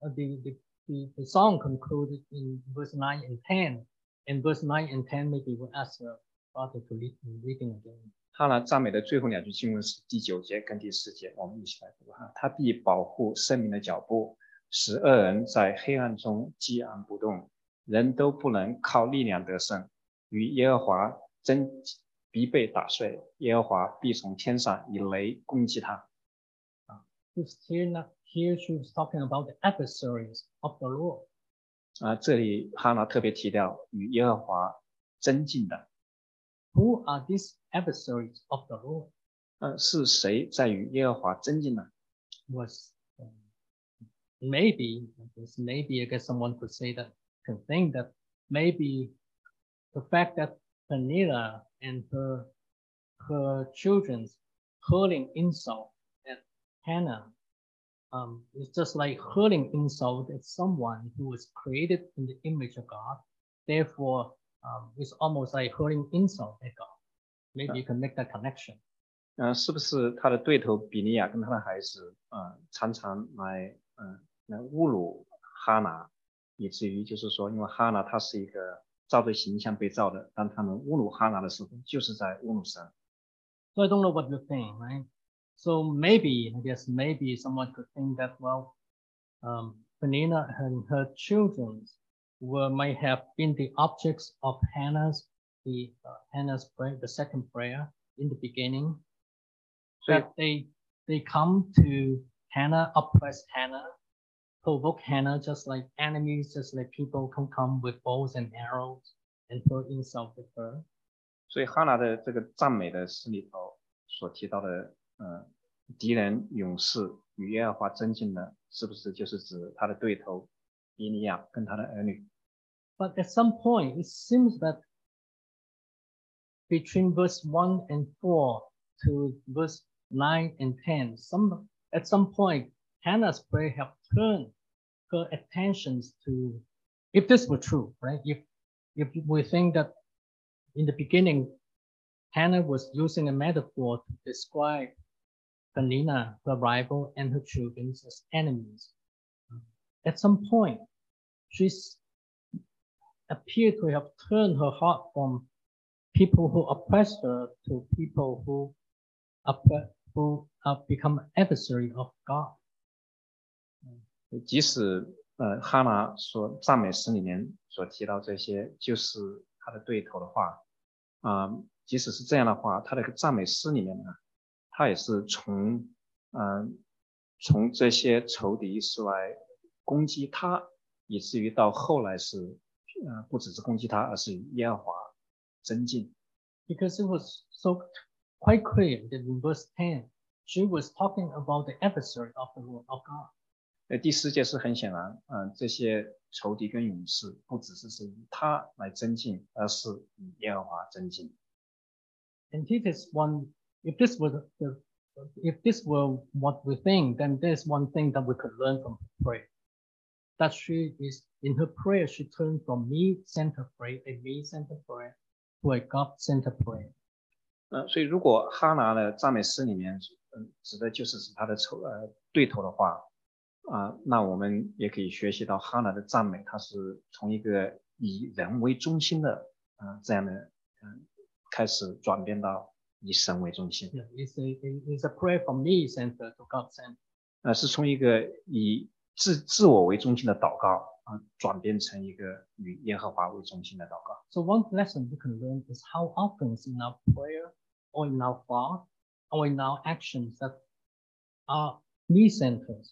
uh, the, the, the, the song concluded in verse 9 and 10. And verse 9 and 10, maybe we'll ask uh, To lead in reading 赞美的最后两句经文是第九节跟第十节，我们一起来读哈。他必保护生命的脚步，使恶人在黑暗中寂安不动，人都不能靠力量得胜。与耶和华争必被打碎，耶和华必从天上以雷攻击他。Who's here, now, here she was talking about the adversaries of the Lord. 啊，这里哈拿特别提到与耶和华争竞的，Who are these adversaries of the Lord? Lord？呃，是谁在与耶和华争竞呢？Was um, maybe maybe I guess someone could say that can think that maybe the fact that Peninnah and her her children hurling insult at Hannah um, is just like hurling insult at someone who was created in the image of God. Therefore, um, it's almost like hurling insult echo. Uh, maybe you can make that connection. 呃，是不是他的对头比利亚跟他的孩子，呃，常常来，嗯、呃，来侮辱哈拿，以至于就是说，因为哈拿他是一个造对形象被造的，当他们侮辱哈拿的时候，就是在侮辱神。So I don't know what you think, right? So maybe I guess maybe someone could think that well, um, Peninnah and her children were might have been the objects of Hannah's the uh, Hannah's prayer, the second prayer in the beginning. 所以 that they they come to Hannah, oppress Hannah, provoke Hannah, just like enemies, just like people can come with bows and arrows and throw insult at her. 所以哈拿的这个赞美的诗里头所提到的，呃，敌人、勇士与耶和华争竞的，是不是就是指他的对头 but at some point, it seems that between verse 1 and 4 to verse 9 and 10, some, at some point, Hannah's prayer have turned her attentions to, if this were true, right? If, if we think that in the beginning, Hannah was using a metaphor to describe Peninnah, her rival, and her children as enemies. At some point, she's appeared to have turned her heart from people who oppress her to people who oppre- who have become adversary of God. 即使呃哈拿所赞美诗里面所提到这些，就是他的对头的话，啊、即使是这样的话，他的赞美诗里面呢，他也是从嗯、从这些仇敌是来攻击他， 以至于到后来是呃不只是攻击他，而是与耶和华争竞。 Because it was so quite clear that in verse 10, she was talking about the adversary of the word of God. 呃，第四节是很显然，嗯、这些仇敌跟勇士不只是是以他来争竞，而是与耶和华争竞。 And it is one, if this were the, the if this were what we think, then there's one thing that we could learn from her prayer. That she is in her prayer, she turned from me-centered prayer, a me-centered prayer, to a God-centered prayer. 呃，所以如果哈拿的赞美诗里面，嗯，指的就是指他的仇呃对头的话，啊、那我们也可以学习到哈拿的赞美，它是从一个以人为中心的，啊、这样的，嗯、开始转变到以神为中心，Yeah, it's a it's a prayer from me-centered to God-centered. 呃，是从一个以自自我为中心的祷告啊、转变成一个与耶和华为中心的祷告。So one lesson we can learn is how often in our prayer or in our thought or in our actions that are me-centered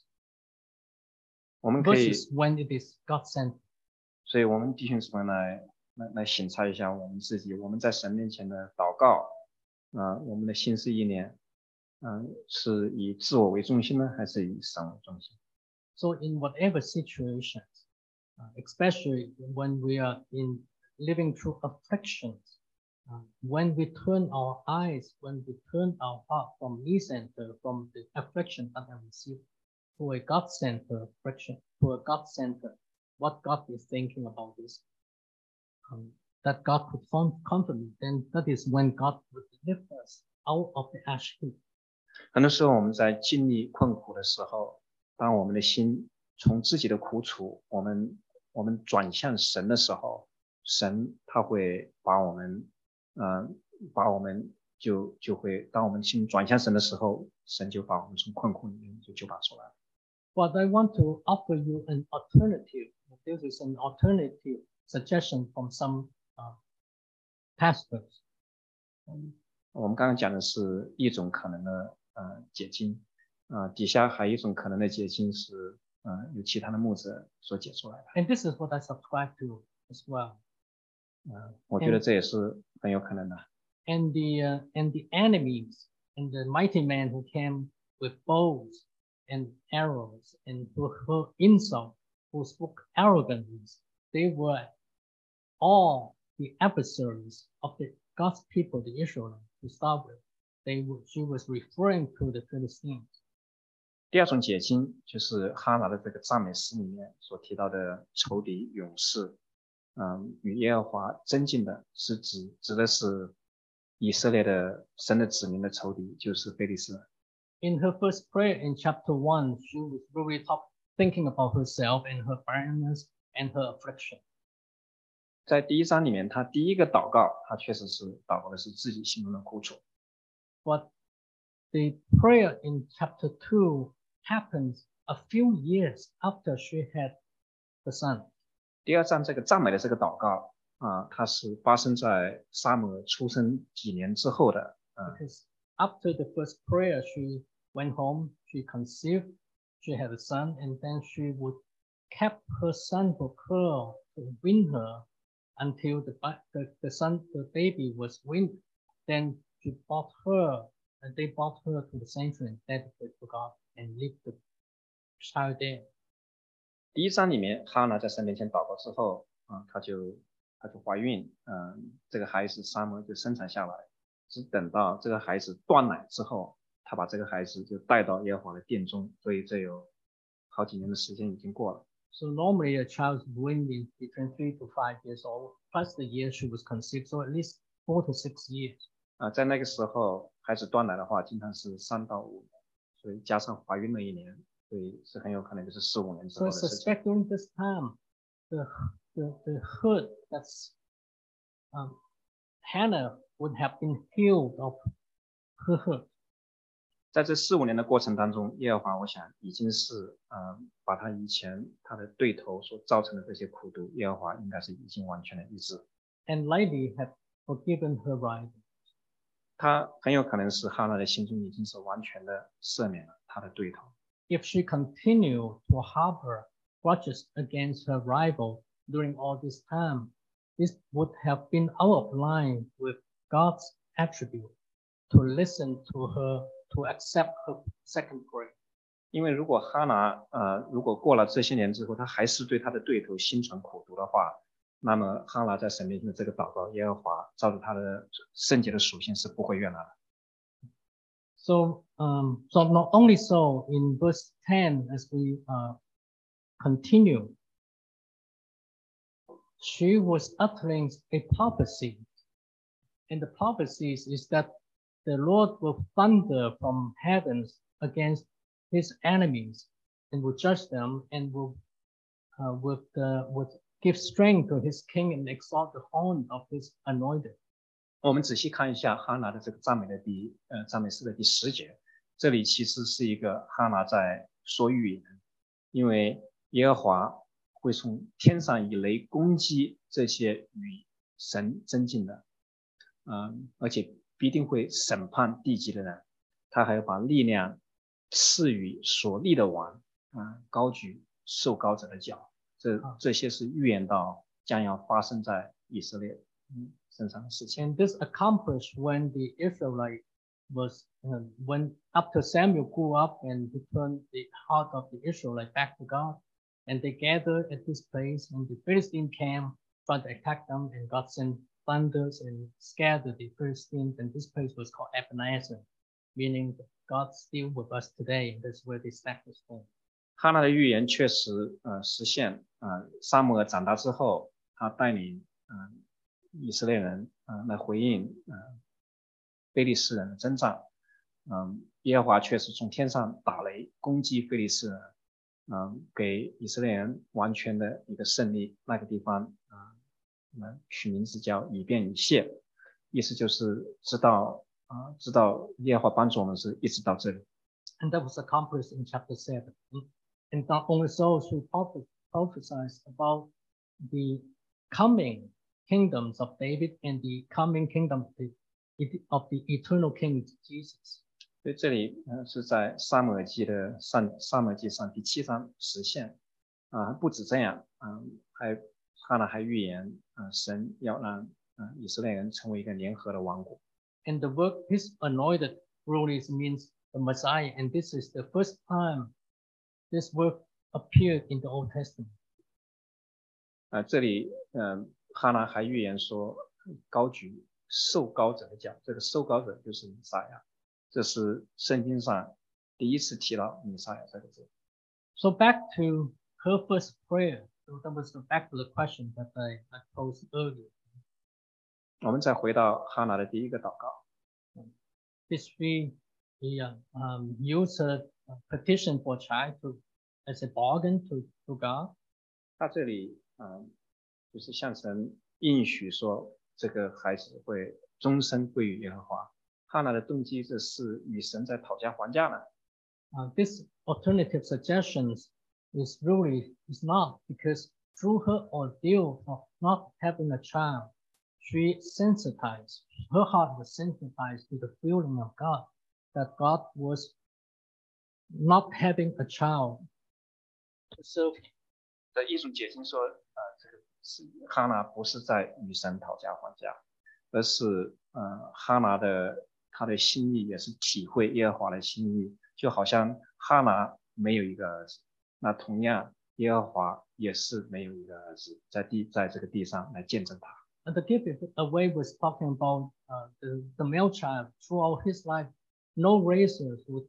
我们可以 versus when it is God-centered. 所以，我们弟兄姊妹来来来省察一下我们自己，我们在神面前的祷告，啊、我们的心思意念，嗯、是以自我为中心呢，还是以神为中心？So in whatever situations, uh, especially when we are in living through afflictions, uh, when we turn our eyes, when we turn our heart from me center, from the affliction that I receive, to a God center affliction, to a God center, what God is thinking about this, um, that God could com- comfort me, then that is when God would lift us out of the ash heap. 很多时候我们在经历困苦的时候， 当我们的心从自己的苦楚，我们我们转向神的时候，神他会把我们，嗯、把我们就就会，当我们心转向神的时候，神就把我们从困苦里面就救拔出来。But I want to offer you an alternative. This is an alternative suggestion from some uh, pastors. 我们刚刚讲的是一种可能的呃解经，啊、底下还有一种可能的解经是，呃，由其他的牧者所解出来的。 And this is what I subscribe to as well. 呃，我觉得这也是很有可能的。 And the uh, and the enemies and the mighty men who came with bows and arrows and who who insult, who spoke arrogantly, they were all the adversaries of the God's people, the Israelites, to start with. They were, she was referring to the Philistines. 第二种解经就是哈拿的这个赞美诗里面所提到的仇敌勇士，嗯，与耶和华争竞的，是指指的是以色列的神的子民的仇敌，就是非利士人。in her first prayer in chapter one, she was really top, thinking about herself and her barrenness and her affliction. 在第一章里面，他第一个祷告，他确实是祷告的是自己心中的苦楚。But the prayer in chapter two happens a few years after she had the son. 第二章这个赞美的这个祷告啊，它是发生在沙姆尔出生几年之后的，啊， Because after the first prayer, she went home, she conceived, she had a son, and then she would kept her son for her to win her until the, ba- the, the son, the baby was weaned. Then she brought her, and they brought her to the sanctuary and dedicated to God And leave the child there. 第一章里面，哈娜在神面前祷告之后，啊、她就她就怀孕，嗯、这个孩子沙摩就生产下来，只等到这个孩子断奶之后，她把这个孩子就带到耶和华的殿中，所以这有好几年的时间已经过了。So normally a child's in between three to five years old, plus the year she was conceived, so at least four to six years. 啊、在那个时候，孩子断奶的话，经常是三到五年，所以加上怀孕了一年，所以是很有可能就是四五年之 So 后 I 的事情。suspect during this time, the the, the hurt that's um, Hannah would have been healed of her hurt. 在这四五年的过程当中，耶和华我想已经是呃把他以前他的对头所造成的这些苦毒，耶和华应该是已经完全的医治。and likely had forgiven her right. 他很有可能是哈娜的心中已经是完全的赦免了他的对头。If she continued to harbor grudges against her rival during all this time, this would have been out of line with God's attribute to listen to her, to accept her second grace. 因为如果哈拿呃如果过了这些年之后，她还是对他的对头心存苦毒的话，那么哈拿在神面前的这个祷告，耶和华照着他的圣洁的属性是不会悦纳的。 So, um, so not only so, in verse 10, as we uh, continue, she was uttering a prophecy. And the prophecies is that the Lord will thunder from heavens against his enemies and will judge them and will, uh, with the, would give strength to his king and exalt the horn of his anointed. 我们仔细看一下哈拿的这个赞美的第呃赞美诗的第十节，这里其实是一个哈拿在说预言，因为耶和华会从天上以雷攻击这些与神争竞的，嗯，而且必定会审判地级的人，他还要把力量赐予所立的王，啊、高举受高者的脚，这这些是预言到将要发生在以色列嗯身上的事情。 And this accomplished when the Israelite was, uh, when after Samuel grew up and returned the heart of the Israelite back to God, and they gathered at this place, and the Philistine came, tried to attack them, and God sent thunders and scattered the Philistines, and this place was called Ebenezer, meaning that God's still with us today. and That's where they stack the stone. 哈拿的预言确实呃实现，呃，萨姆尔长大之后，他带领嗯、以色列人嗯、来回应嗯、呃、非利士人的征战，嗯、耶和华确实从天上打雷攻击非利士人，嗯、给以色列人完全的一个胜利。那个地方啊，我们取名字叫以便以谢，意思就是知道啊、知道耶和华帮助我们是一直到这里。And that was accomplished in chapter seven. And not only so, she prophes- prophesied about the coming kingdoms of David and the coming kingdom of the, of the eternal King Jesus. 所以这里呃是在撒母耳记的上撒母耳记上第七章实现啊、不止这样，嗯、还哈拿还预言，嗯、神要让嗯、呃以色列人成为一个联合的王国。 And the word his anointed really means the Messiah. And this is the first time this word appeared in the Old Testament. 啊、这里嗯、哈拿还预言说高举受高者的脚，这个受高者就是弥撒亚，这是圣经上第一次提到弥撒亚这个字。 So back to her first prayer. So that was the- back to the question that I, I posed earlier. 我们再回到哈拿的第一个祷告。 Did she yeah, um, use her petition for a child to, as a bargain to, to God? 他这里嗯，就是向神应许说，这个孩子会终身归于耶和华。哈拿的动机，这是与神在讨价还价呢， Uh, this alternative suggestions is really is not because through her ordeal of not having a child, she sensitized, her heart was sensitized to the feeling of God, that God was not having a child to serve him. 的艺术解经说，呃，这个是哈拿不是在与神讨价还价，而是呃哈拿的他的心意也是体会耶和华的心意，就好像哈拿没有一个儿子，那同样耶和华也是没有一个儿子，在地在这个地上来见证他。 And the gift away was talking about uh, the, the male child throughout his life, no razors would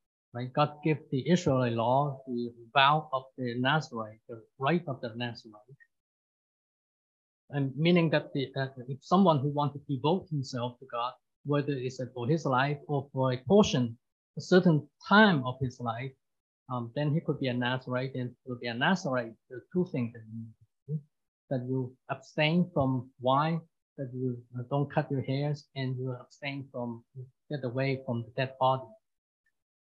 right? God gave the Israelite law, the vow of the Nazarite, the right of the Nazarite, and meaning that the uh, if someone who wants to devote himself to God, whether it's for his life or for a portion, a certain time of his life, um, then he could be a Nazarite and will be a Nazarite. Are two things that you, do, that you abstain from wine that you don't cut your hairs and you abstain from get away from the dead body.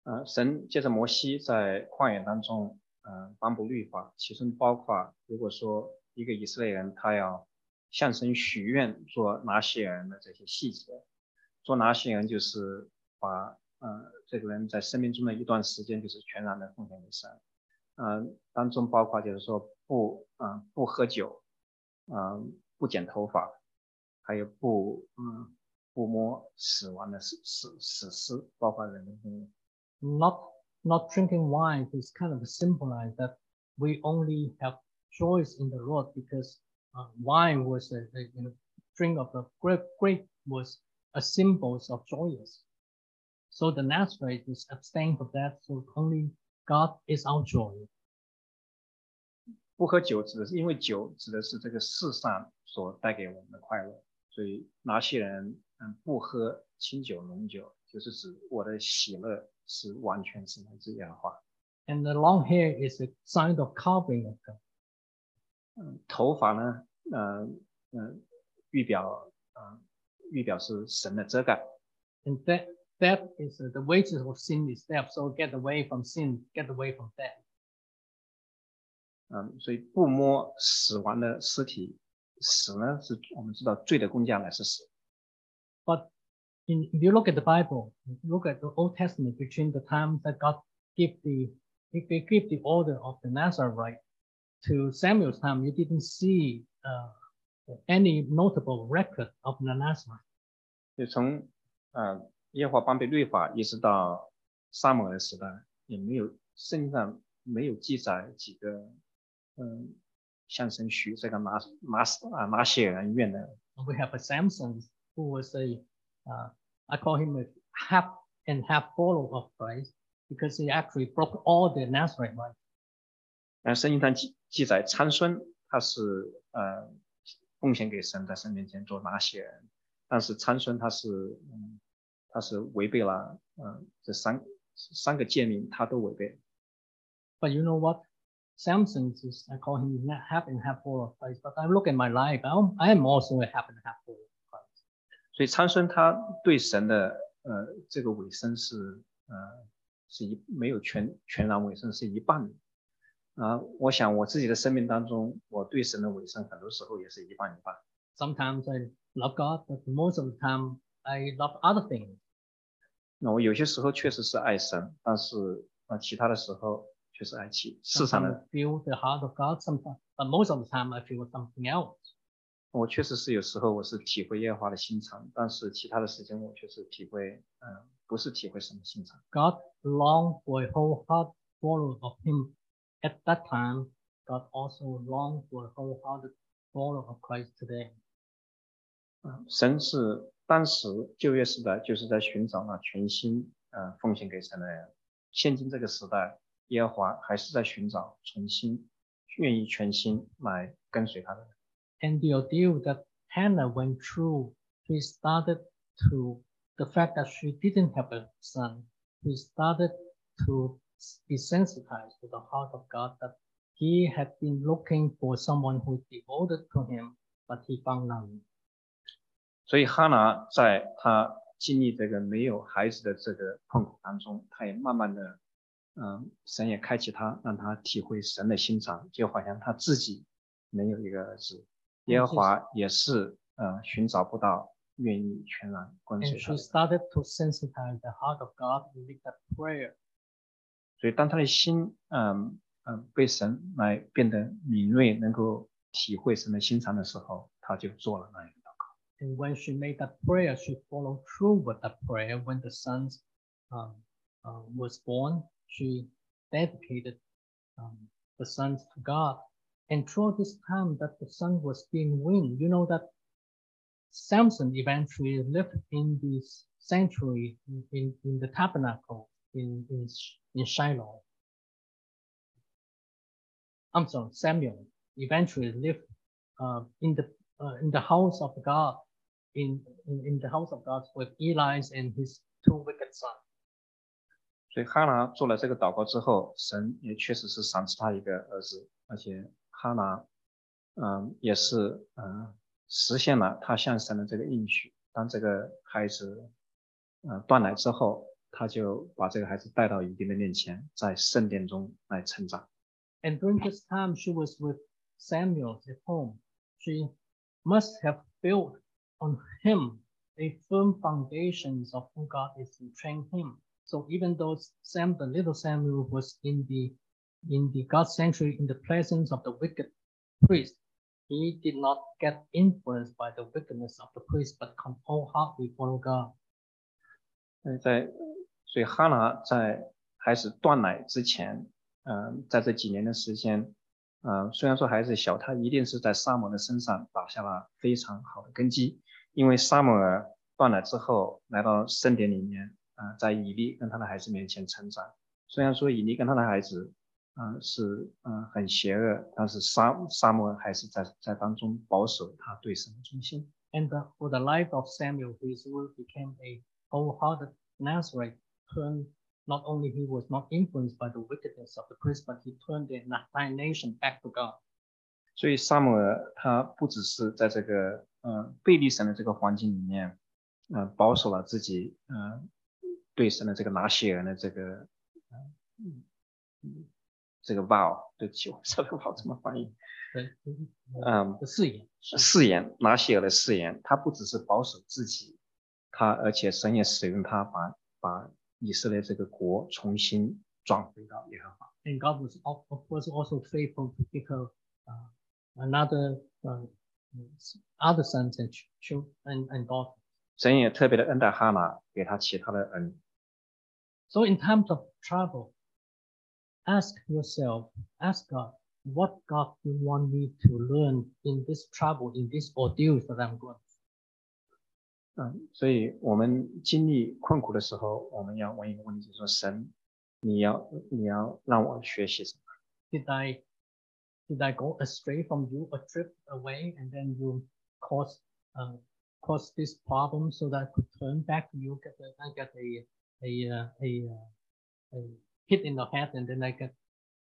呃，神借着摩西在旷野当中，呃，颁布律法，其中包括，如果说一个以色列人他要向神许愿做拿西人的这些细节，做拿西人就是把呃这个人在生命中的一段时间就是全然的奉献给神，呃，当中包括就是说不嗯、不喝酒，嗯、不剪头发，还有不嗯不摸死亡的死死死尸，包括人的。Not not drinking wine is kind of symbolize that we only have choice in the Lord because uh, wine was a, a you know, drink of the grape, grape was a symbol of joyous. So the Nazarite is abstain from that. So only God is our joy. 不喝酒指的是因为酒指的是这个世上所带给我们的快乐，所以拿西人嗯不喝清酒浓酒， 就是指我的喜乐是完全是来自耶和华。And the long hair is a sign of covering of God. 嗯，头发呢，嗯、嗯、预表嗯、预表是神的遮盖。And that that is uh, the wages of sin is death. So get away from sin, get away from death. 嗯，所以不摸死亡的尸体，死呢是我们知道罪的工价乃是死。But in, if you look at the Bible, if you look at the Old Testament between the times that God gave the if they give the order of the Nazarite to Samuel's time, you didn't see uh, any notable record of the Nazarite. 就从呃耶和华颁布律法一直到撒母耳的时代，也没有圣经上没有记载几个嗯向神许这个拿拿啊拿血人愿的 We have a Samson who was a uh, I call him a half and half follower of Christ because he actually broke all the Nazarite rites. 但圣经上记记载参孙他是呃奉献给神在神面前做拿血人，但是参孙他是嗯他是违背了呃这三三个诫命他都违背。 But you know what? Samson is, I call him na- half and half follower of Christ. But I look at my life, I'm, I am also a half and half follower of Christ. 所以参孙他对神的呃这个委身是呃是一没有全全然委身是一半的啊、我想我自己的生命当中，我对神的委身很多时候也是一半一半。Sometimes I love God, but most of the time I love other things. 那我有些时候确实是爱神，但是啊、呃其他的时候却是爱其世上 Sometimes 的 I feel the heart of God, sometimes, but most of the time I feel something else. 我确实是有时候我是体会耶和华的心肠，但是其他的时间我确实体会嗯、呃不是体会什么心肠。God longed for a whole heart follower of Him. At that time, God also longed for a wholehearted follower of Christ today. 啊，神是当时旧约时代就是在寻找那全心呃奉献给神的人，现今这个时代，耶和华还是在寻找全心愿意全心来跟随他的人。And the ordeal that Hannah went through she started to the fact that she didn't have a son. She started to be sensitized to the heart of God that he had been looking for someone who is devoted to him, but he found none. 所以哈拿在他经历这个没有孩子的这个痛苦当中，他也慢慢的，嗯，神也开启他，让他体会神的心肠，就好像他自己没有一个儿子， 耶和华也是，呃，寻找不到愿意全然跟随 And 他 she 的。 started to sensitize the heart of God with that prayer. 所以当他的心，嗯嗯，被神来变得敏锐，能够体会神的心肠的时候，他就做了那样的祷告。 And when she made that prayer, she followed through with that prayer. When the son um, uh, was born, she dedicated um, the son to God. And throughout this time that the son was being weaned, you know that Samson eventually lived in this sanctuary in, in, in the tabernacle in, in, Sh- in Shiloh. I'm sorry, Samuel eventually lived uh, in the uh, in the house of God, in, in in the house of God with Eli and his two wicked sons. 所以哈拿做了这个祷告之后，神也确实是赏赐他一个儿子，而且 哈拿，嗯，也是嗯实现了他向神的这个应许。当这个孩子，呃断奶之后，他就把这个孩子带到以丁的面前，在圣殿中来成长。 And during this time, she was with Samuel at home. She must have built on him a firm foundations of who God is to train him. So even though Sam, the little Samuel, was in the in the God sanctuary in the presence of the wicked priest, he did not get influenced by the wickedness of the priest, but come wholeheartedly follow God. 嗯，在所以哈拿在孩子断奶之前，嗯、在这几年的时间，嗯、虽然说孩子小，他一定是在撒母的身上打下了非常好的根基，因为撒母耳断奶之后来到圣殿里面，啊、在以利跟他的孩子面前成长。虽然说以利跟他的孩子， 嗯、是嗯、很邪恶，但是撒撒母耳还是在在当中保守他对神的忠心。And the, for the life of Samuel, his will became a wholehearted Nazarite. Turned not only he was not influenced by the wickedness of the priest, but he turned the entire nation back to God. 所以撒母耳他不只是在这个呃贝利神的这个环境里面，呃保守了自己呃对神的这个拿西尔的这个呃嗯嗯这个 vow，对不起，我这个 vow 怎么翻译？ The, 嗯 the誓言。誓言拿西尔的誓言，他不只是保守自己，他而且神也使用他把把以色列这个国重新转回到耶和华。 And God was of of course also faithful to give her uh, another uh, other sons and ch- children and, and daughters. 神也特别的恩待哈拿，给他其他的恩。 So in times of trouble, ask yourself, ask God, what God do you want me to learn in this trouble, in this ordeal that I'm going? through? 嗯，所以我们经历困苦的时候，我们要问一个问题：说神，你要你要让我学习什么？ Did I did I go astray from you or drift away and then you cause uh, cause this problem so that I could turn back to you, get a, I get a a uh, a, uh, a hit in the head and then I get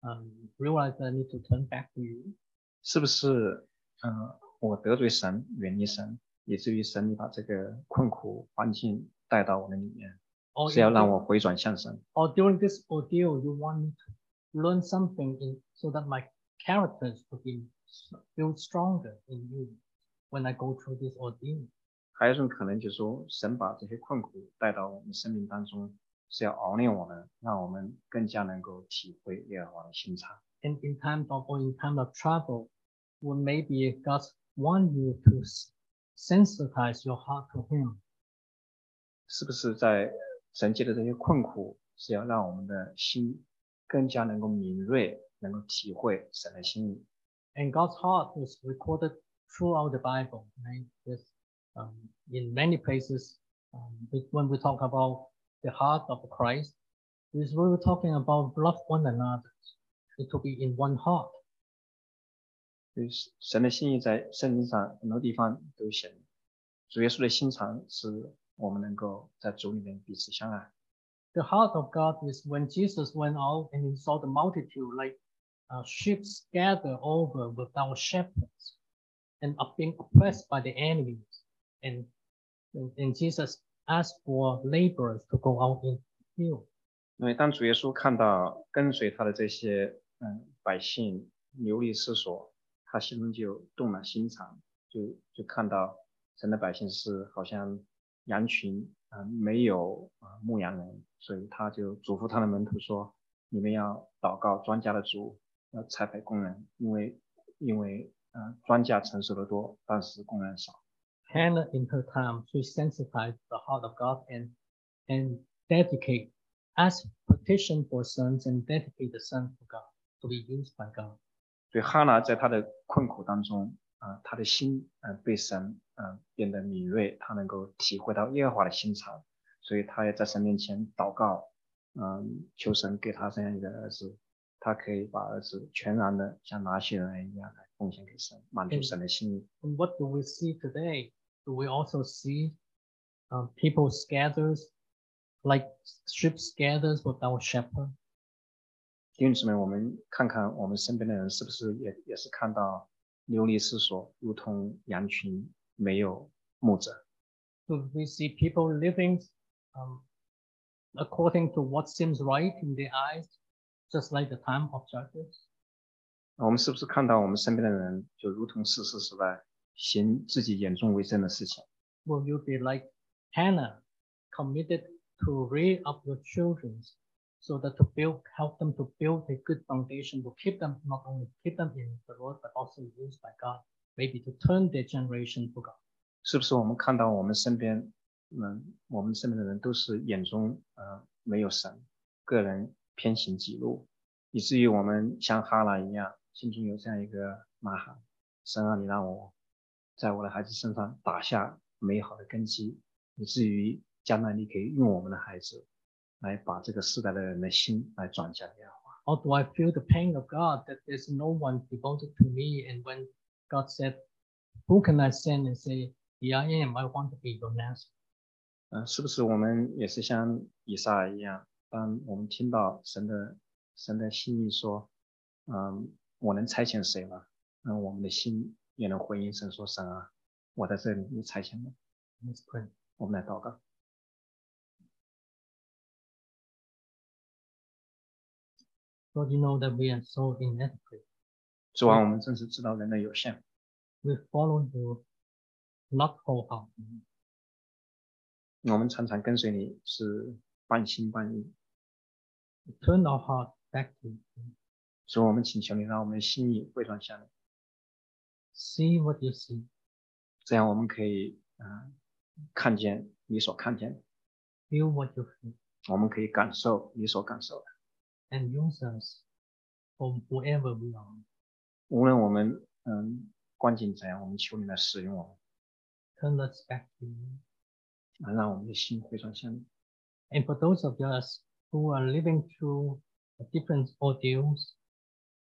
um, realize that I need to turn back to you? 是不是？呃，我得罪神，远离神，以至于神你把这个困苦环境带到我的里面， Or 是要 in 让 thi- 我回转向神。 or during this ordeal, you want me to learn something in so that my characters will be built stronger in you when I go through this ordeal. 还有一种可能就是说，神把这些困苦带到我们生命当中， 是要熬练我们，让我们更加能够体会耶和华的心肠。 And in times of or in time of trouble, when maybe God want you to s- sensitize your heart to Him. 是不是在神界的这些困苦，是要让我们的心更加能够敏锐，能够体会神的心意。 And God's heart is recorded throughout the Bible. Right? Yes. Um, in many places, um, we- when we talk about the heart of Christ, is really talking about love one another. It to be in one heart. 就是神的心意在圣经上很多地方都写明。 主耶稣的心肠是我们能够在主里面彼此相爱。 The heart of God is when Jesus went out and he saw the multitude like uh, sheep scattered over without shepherds and are being oppressed by the enemies. And, and, and Jesus ask for laborers to go out in the field. 因为当主耶稣看到跟随他的这些嗯百姓流离失所，他心中就动了心肠，就就看到神的百姓是好像羊群啊、没有啊、牧羊人，所以他就嘱咐他的门徒说：“你们要祷告庄稼的主，要差派工人，因为因为呃庄稼成熟的多，但是工人少。” Hannah, in her time, to sensitized the heart of God and, and dedicate, ask petition for sons and dedicate the sons to God, to be used by God. 所以哈拿在她的困苦当中，啊、呃，她的心，呃，被神，呃，变得敏锐，她能够体会到耶和华的心肠，所以她也在神面前祷告，嗯、呃，求神给她这样一个儿子，她可以把儿子全然的像拿西人一样来 奉献给神，满足神的心意。 And what do we see today? Do we also see um, people scattered, like sheep scattered without shepherd? 弟兄姊妹，我们看看我们身边的人是不是也也是看到流离失所，如同羊群没有牧者。 Do we see people living um, according to what seems right in their eyes, just like the time of Judges? 我们是不是看到我们身边的人就如同世世时代行自己眼中为正的事情？ Will you be like Hannah, committed to rear up your children so that to build, help them to build a good foundation, to keep them, not only keep them in the Lord, but also used by God, maybe to turn their generation to God? 是不是我们看到我们身边，嗯，我们身边的人都是眼中呃没有神，个人偏行己路，以至于我们像哈拿一样， 心中有这样一个呐喊：神啊，你让我在我的孩子身上打下美好的根基，以至于将来你可以用我们的孩子来把这个世代的人的心来转向耶和华。Or do I feel the pain of God that there's no one devoted to me? And when God said, Who can I send and say, Here I am, I want to be your 是不是我们也是像以撒一样，当我们听到神的神的心意说，嗯，我能差遣谁吗？嗯，我们的心也能回应神说，神啊，我在这里，你差遣我。Let's pray. 我们来祷告。Lord, you know that we are so inadequate. 主啊，我们真是知道人的有限，We follow you not wholeheartedly. 我们常常跟随你是半心半意。We turn our heart back to you. 所以我们请求你，让我们的心意回转向你， See what you see. 这样我们可以啊、呃看见你所看见的， Feel what you feel. 我们可以感受你所感受的。 And use us for whoever we are. 无论我们嗯光景怎样，我们求你来使用我们。 Turn us back to you. 啊，让我们的心回转向你。 And for those of us who are living through different ordeals,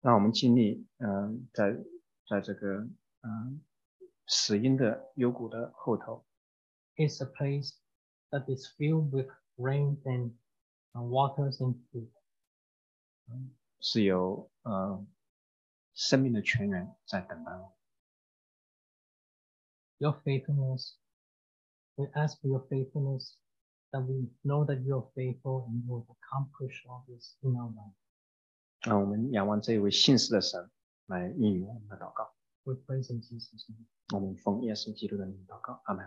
让我们尽力，嗯、呃，在在这个嗯死荫的幽谷的后头。It's a place that is filled with rain and uh, waters and food。是有呃生命的泉源在等待我。Your faithfulness, we ask for your faithfulness, that we know that you are faithful and you will accomplish all this in our life. 让我们仰望这一位信实的神来应允我们的祷告。我们奉耶稣基督的名祷告，阿门。